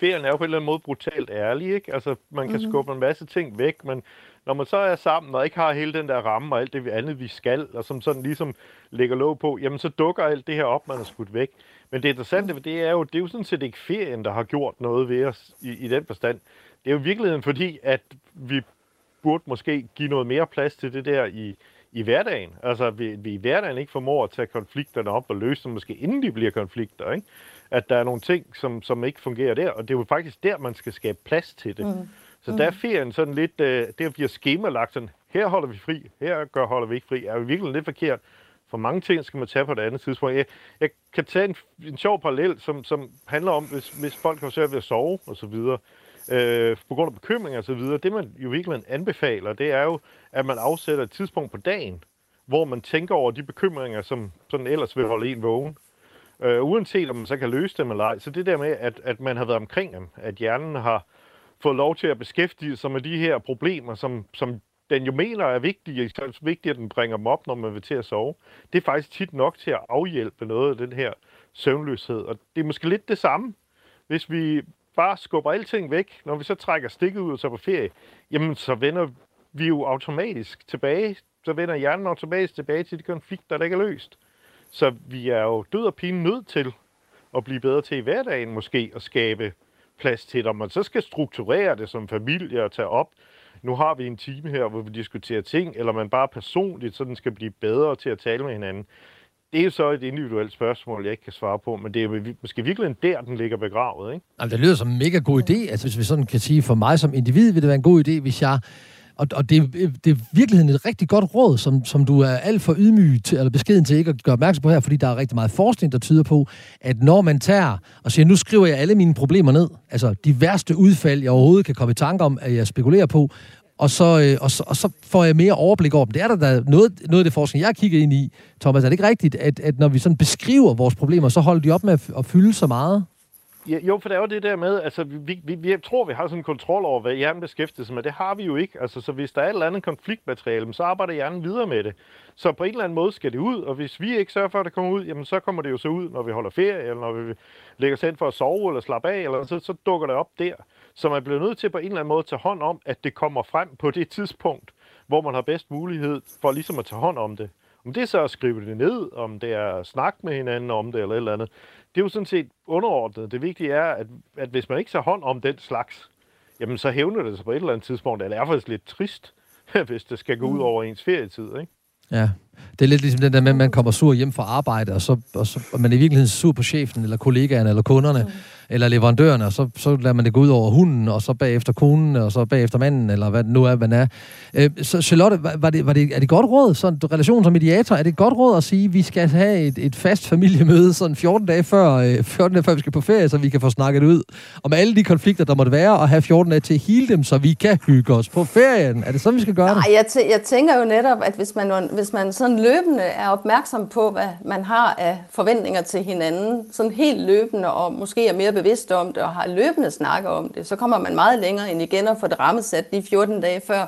ferien er jo på en eller anden måde brutalt ærlig, ikke? Altså, man kan mm-hmm. skubbe en masse ting væk, men når man så er sammen og ikke har hele den der ramme og alt det andet, vi skal, og som sådan ligesom lægger låg på, jamen så dukker alt det her op, man har skudt væk. Men det interessante det er jo, det er jo sådan set ikke ferien, der har gjort noget ved os i, i den forstand. Det er jo i virkeligheden fordi, at vi burde måske give noget mere plads til det der i, i hverdagen. Altså, vi, vi i hverdagen ikke formår at tage konflikterne op og løse dem, måske inden de bliver konflikter, ikke? At der er nogle ting, som, som ikke fungerer der, og det er jo faktisk der, man skal skabe plads til det. Mm. Så mm. der er ferien sådan lidt, øh, der bliver skemalagt sådan, her holder vi fri, her gør, holder vi ikke fri, er jo virkelig lidt forkert. For mange ting skal man tage på et andet tidspunkt. Jeg, jeg kan tage en, en sjov parallel, som, som handler om, hvis, hvis folk har svært ved at sove og så videre, øh, på grund af bekymringer og så videre. Det man jo virkelig anbefaler, det er jo, at man afsætter et tidspunkt på dagen, hvor man tænker over de bekymringer, som sådan ellers vil holde en vågen. Øh, uanset om man så kan løse dem eller ej. Så det der med, at, at man har været omkring dem, at hjernen har fået lov til at beskæftige sig med de her problemer, som, som den jo mener er vigtig, så er det vigtigt, at den bringer dem op, når man vil til at sove. Det er faktisk tit nok til at afhjælpe noget af den her søvnløshed. Og det er måske lidt det samme, hvis vi bare skubber alting væk, når vi så trækker stikket ud og så på ferie, jamen så vender vi jo automatisk tilbage, så vender hjernen automatisk tilbage til de konflikter, der ikke er løst. Så vi er jo død og pine nødt til at blive bedre til i hverdagen måske at skabe plads til, om man så skal strukturere det som familie og tage op. Nu har vi en time her, hvor vi diskuterer ting, eller man bare personligt sådan skal blive bedre til at tale med hinanden. Det er så et individuelt spørgsmål, jeg ikke kan svare på, men det er måske virkelig der, den ligger begravet, ikke? Jamen, det lyder som en mega god idé. Altså, hvis vi sådan kan sige, for mig som individ vil det være en god idé, hvis jeg Og, og det, det er virkeligheden et rigtig godt råd, som, som du er alt for ydmyg til, eller beskeden til ikke at gøre opmærksom på her, fordi der er rigtig meget forskning, der tyder på, at når man tager og siger, nu skriver jeg alle mine problemer ned, altså de værste udfald, jeg overhovedet kan komme i tanke om, at jeg spekulerer på, og så, øh, og, så, og så får jeg mere overblik over dem. Det er der, der noget, noget af det forskning, jeg kigger ind i, Thomas. Er det ikke rigtigt, at, at når vi sådan beskriver vores problemer, så holder de op med at, at fylde så meget? Ja, jo, for det er jo det der med, altså vi, vi, vi tror, vi har sådan en kontrol over, hvad hjernen beskæftiger sig med. Det har vi jo ikke. Altså, så hvis der er et eller andet konfliktmateriale, så arbejder hjernen videre med det. Så på en eller anden måde skal det ud, og hvis vi ikke sørger for, at det kommer ud, jamen så kommer det jo så ud, når vi holder ferie, eller når vi lægger os ind for at sove eller slappe af, eller så, så dukker det op der. Så man bliver nødt til på en eller anden måde at tage hånd om, at det kommer frem på det tidspunkt, hvor man har bedst mulighed for ligesom at tage hånd om det. Om det er så at skrive det ned, om det er at snakke med hinanden om det eller et eller andet, det er jo sådan set underordnet. Det vigtige er, at, at hvis man ikke tager hånd om den slags, jamen så hævner det sig på et eller andet tidspunkt. Eller er faktisk lidt trist, hvis det skal gå ud mm. over ens ferietid, ikke? Ja, det er lidt ligesom den der med, at man kommer sur hjem fra arbejde, og så, og så og man er i virkeligheden sur på chefen, eller kollegaerne, eller kunderne, mm. eller leverandørerne, og så, så lader man det gå ud over hunden, og så bagefter konen, og så bagefter manden, eller hvad det nu er, man er. Øh, så Charlotte, var det, var det, er det godt råd, sådan relation som mediator, er det godt råd at sige, at vi skal have et, et fast familiemøde sådan 14 dage før, øh, 14 dage før vi skal på ferie, så vi kan få snakket ud om alle de konflikter, der måtte være, og have 14 dage til at hele dem, så vi kan hygge os på ferien. Er det sådan, vi skal gøre det? Nej, jeg, jeg tænker jo netop, at hvis man, hvis man sådan løbende er opmærksom på, hvad man har af forventninger til hinanden, sådan helt løbende, og måske er mere bevidst om det, og har løbende snakker om det, så kommer man meget længere end igen at få det rammesat de 14 dage før.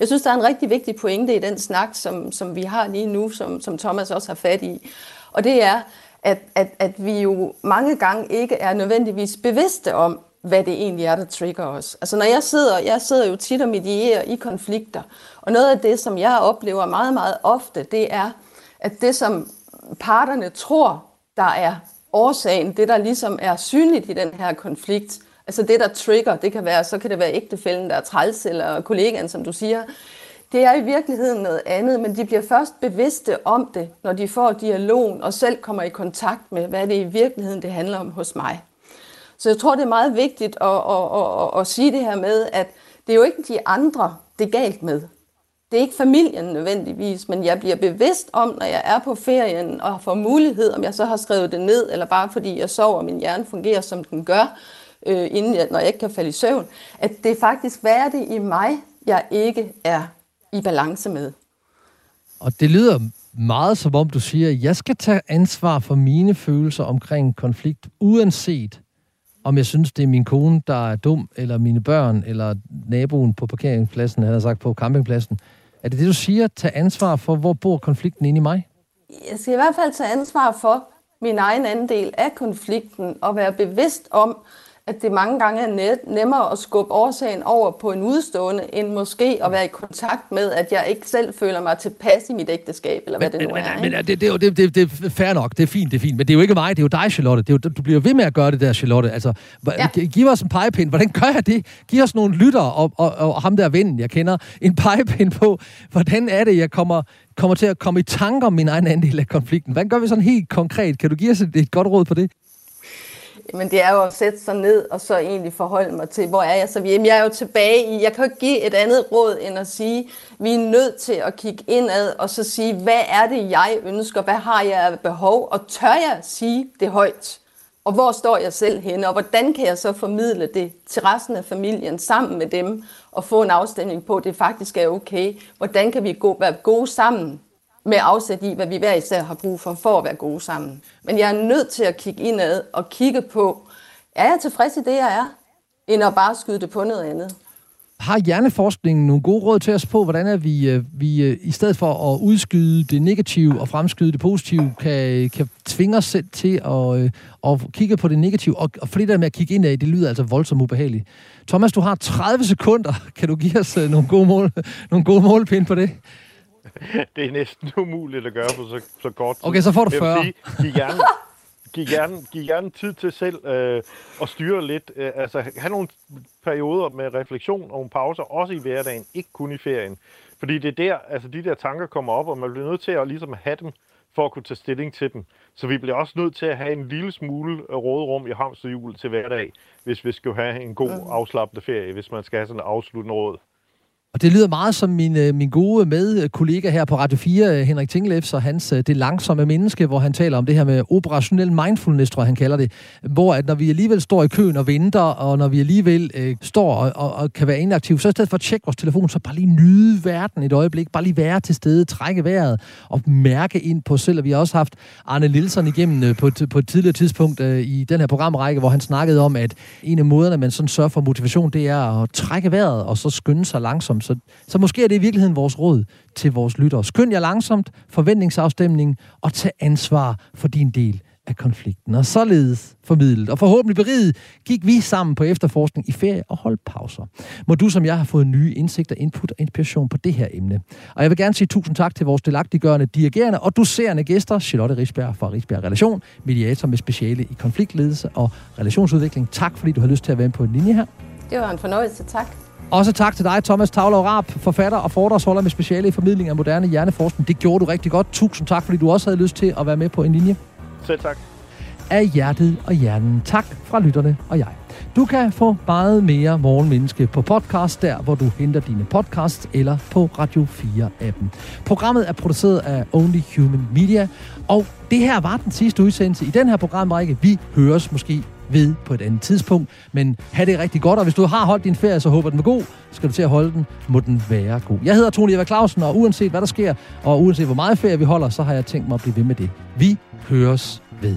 Jeg synes, der er en rigtig vigtig pointe i den snak, som, som vi har lige nu, som, som Thomas også har fat i. Og det er, at, at, at vi jo mange gange ikke er nødvendigvis bevidste om, hvad det egentlig er, der trigger os. Altså når jeg sidder, jeg sidder jo tit og medierer i konflikter, og noget af det, som jeg oplever meget, meget ofte, det er, at det, som parterne tror, der er årsagen, det der ligesom er synligt i den her konflikt, altså det, der trigger, det kan være, så kan det være ægtefælden, der er træls, eller kollegaen, som du siger, det er i virkeligheden noget andet, men de bliver først bevidste om det, når de får dialogen og selv kommer i kontakt med, hvad det i virkeligheden det handler om hos mig. Så jeg tror, det er meget vigtigt at, at, at, at, at sige det her med, at det er jo ikke de andre, det er galt med. Det er ikke familien nødvendigvis, men jeg bliver bevidst om, når jeg er på ferien og får mulighed, om jeg så har skrevet det ned, eller bare fordi jeg sover, og min hjerne fungerer, som den gør, øh, inden jeg, når jeg ikke kan falde i søvn, at det faktisk, hvad er det i mig, jeg ikke er i balance med. Og det lyder meget som om du siger, at jeg skal tage ansvar for mine følelser omkring konflikt, uanset om jeg synes, det er min kone, der er dum, eller mine børn, eller naboen på parkeringspladsen, han har sagt på campingpladsen. Er det det, du siger? Tag ansvar for, hvor bor konflikten inde i mig? Jeg skal i hvert fald tage ansvar for min egen andel af konflikten, og være bevidst om, at det mange gange er net, nemmere at skubbe årsagen over på en udstående, end måske at være i kontakt med, at jeg ikke selv føler mig tilpas i mit ægteskab, eller hvad men, det nu men, er. Men, men det, det, det, det, det er fair nok, det er fint, det er fint, men det er jo ikke mig, det er jo dig, Charlotte. Det er jo, du bliver ved med at gøre det der, Charlotte. Altså, ja. Giv os en pegepind. Hvordan gør jeg det? Giv os nogle lytter, og, og, og ham der ven, jeg kender, en pegepind på, hvordan er det, jeg kommer, kommer til at komme i tanker om min egen andel af konflikten. Hvordan gør vi sådan helt konkret? Kan du give os et, et godt råd på det? Men det er jo at sætte sig ned og så egentlig forholde mig til, hvor er jeg så? Jamen, jeg er jo tilbage i, jeg kan ikke give et andet råd end at sige, vi er nødt til at kigge indad og så sige, hvad er det, jeg ønsker? Hvad har jeg af behov? Og tør jeg sige det højt? Og hvor står jeg selv henne? Og hvordan kan jeg så formidle det til resten af familien sammen med dem og få en afstemning på, at det faktisk er okay? Hvordan kan vi gå, være gode sammen med afsæt i, hvad vi hver især har brug for, for at være gode sammen. Men jeg er nødt til at kigge indad og kigge på, er jeg tilfreds i det, jeg er, end at bare skyde det på noget andet. Har hjerneforskningen nogle gode råd til os på, hvordan er vi, øh, vi øh, i stedet for at udskyde det negative og fremskyde det positive, kan, kan tvinge os selv til at, øh, at kigge på det negative? Og, og for det der med at kigge indad, det lyder altså voldsomt ubehageligt. Thomas, du har 30 sekunder. Kan du give os nogle gode, mål, nogle gode målpinde på det? det er næsten umuligt at gøre på så, så kort tid. Okay, så får du 40. Sige, giv gerne, giv gerne, giv gerne tid til selv øh, at styre lidt. Øh, altså, have nogle perioder med refleksion og nogle pauser, også i hverdagen, ikke kun i ferien. Fordi det er der, altså de der tanker kommer op, og man bliver nødt til at ligesom have dem, for at kunne tage stilling til dem. Så vi bliver også nødt til at have en lille smule rådrum i hamsterhjul til hverdag, hvis vi skal have en god afslappende ferie, hvis man skal have sådan en afsluttende råd. Og det lyder meget som min, øh, min gode med øh, kollega her på Radio 4, øh, Henrik Tinglefs og hans Det langsomme menneske, hvor han taler om det her med operationel mindfulness, tror jeg, han kalder det. Hvor at når vi alligevel står i køen og venter, og når vi alligevel øh, står og, og, og kan være inaktive, så i stedet for at tjekke vores telefon, så bare lige nyde verden et øjeblik, bare lige være til stede, trække vejret og mærke ind på selv. Og vi har også haft Arne Nielsen igennem på, et, på et tidligere tidspunkt øh, i den her programrække, hvor han snakkede om, at en af måderne, man sådan sørger for motivation, det er at trække vejret og så skynde sig langsomt så, så måske er det i virkeligheden vores råd til vores lyttere. Skynd jer langsomt, forventningsafstemning og tag ansvar for din del af konflikten. Og således formidlet og forhåbentlig beriget gik vi sammen på efterforskning i ferie og holdt pauser. Må du som jeg har fået nye indsigter, input og inspiration på det her emne. Og jeg vil gerne sige tusind tak til vores delagtiggørende, dirigerende og doserende gæster, Charlotte Risberg fra Risberg Relation, mediator med speciale i konfliktledelse og relationsudvikling. Tak fordi du har lyst til at være med på en linje her. Det var en fornøjelse, tak. Også tak til dig, Thomas Tavlov Raab, forfatter og foredragsholder med speciale i formidling af moderne hjerneforskning. Det gjorde du rigtig godt. Tusind tak, fordi du også havde lyst til at være med på en linje. Selv tak. Af hjertet og hjernen. Tak fra lytterne og jeg. Du kan få meget mere Morgenmenneske på podcast, der hvor du henter dine podcasts, eller på Radio 4-appen. Programmet er produceret af Only Human Media, og det her var den sidste udsendelse i den her programrække. Vi høres måske ved på et andet tidspunkt. Men have det rigtig godt, og hvis du har holdt din ferie, så håber den var god. Skal du til at holde den, må den være god. Jeg hedder Tony Eva Clausen, og uanset hvad der sker, og uanset hvor meget ferie vi holder, så har jeg tænkt mig at blive ved med det. Vi høres ved.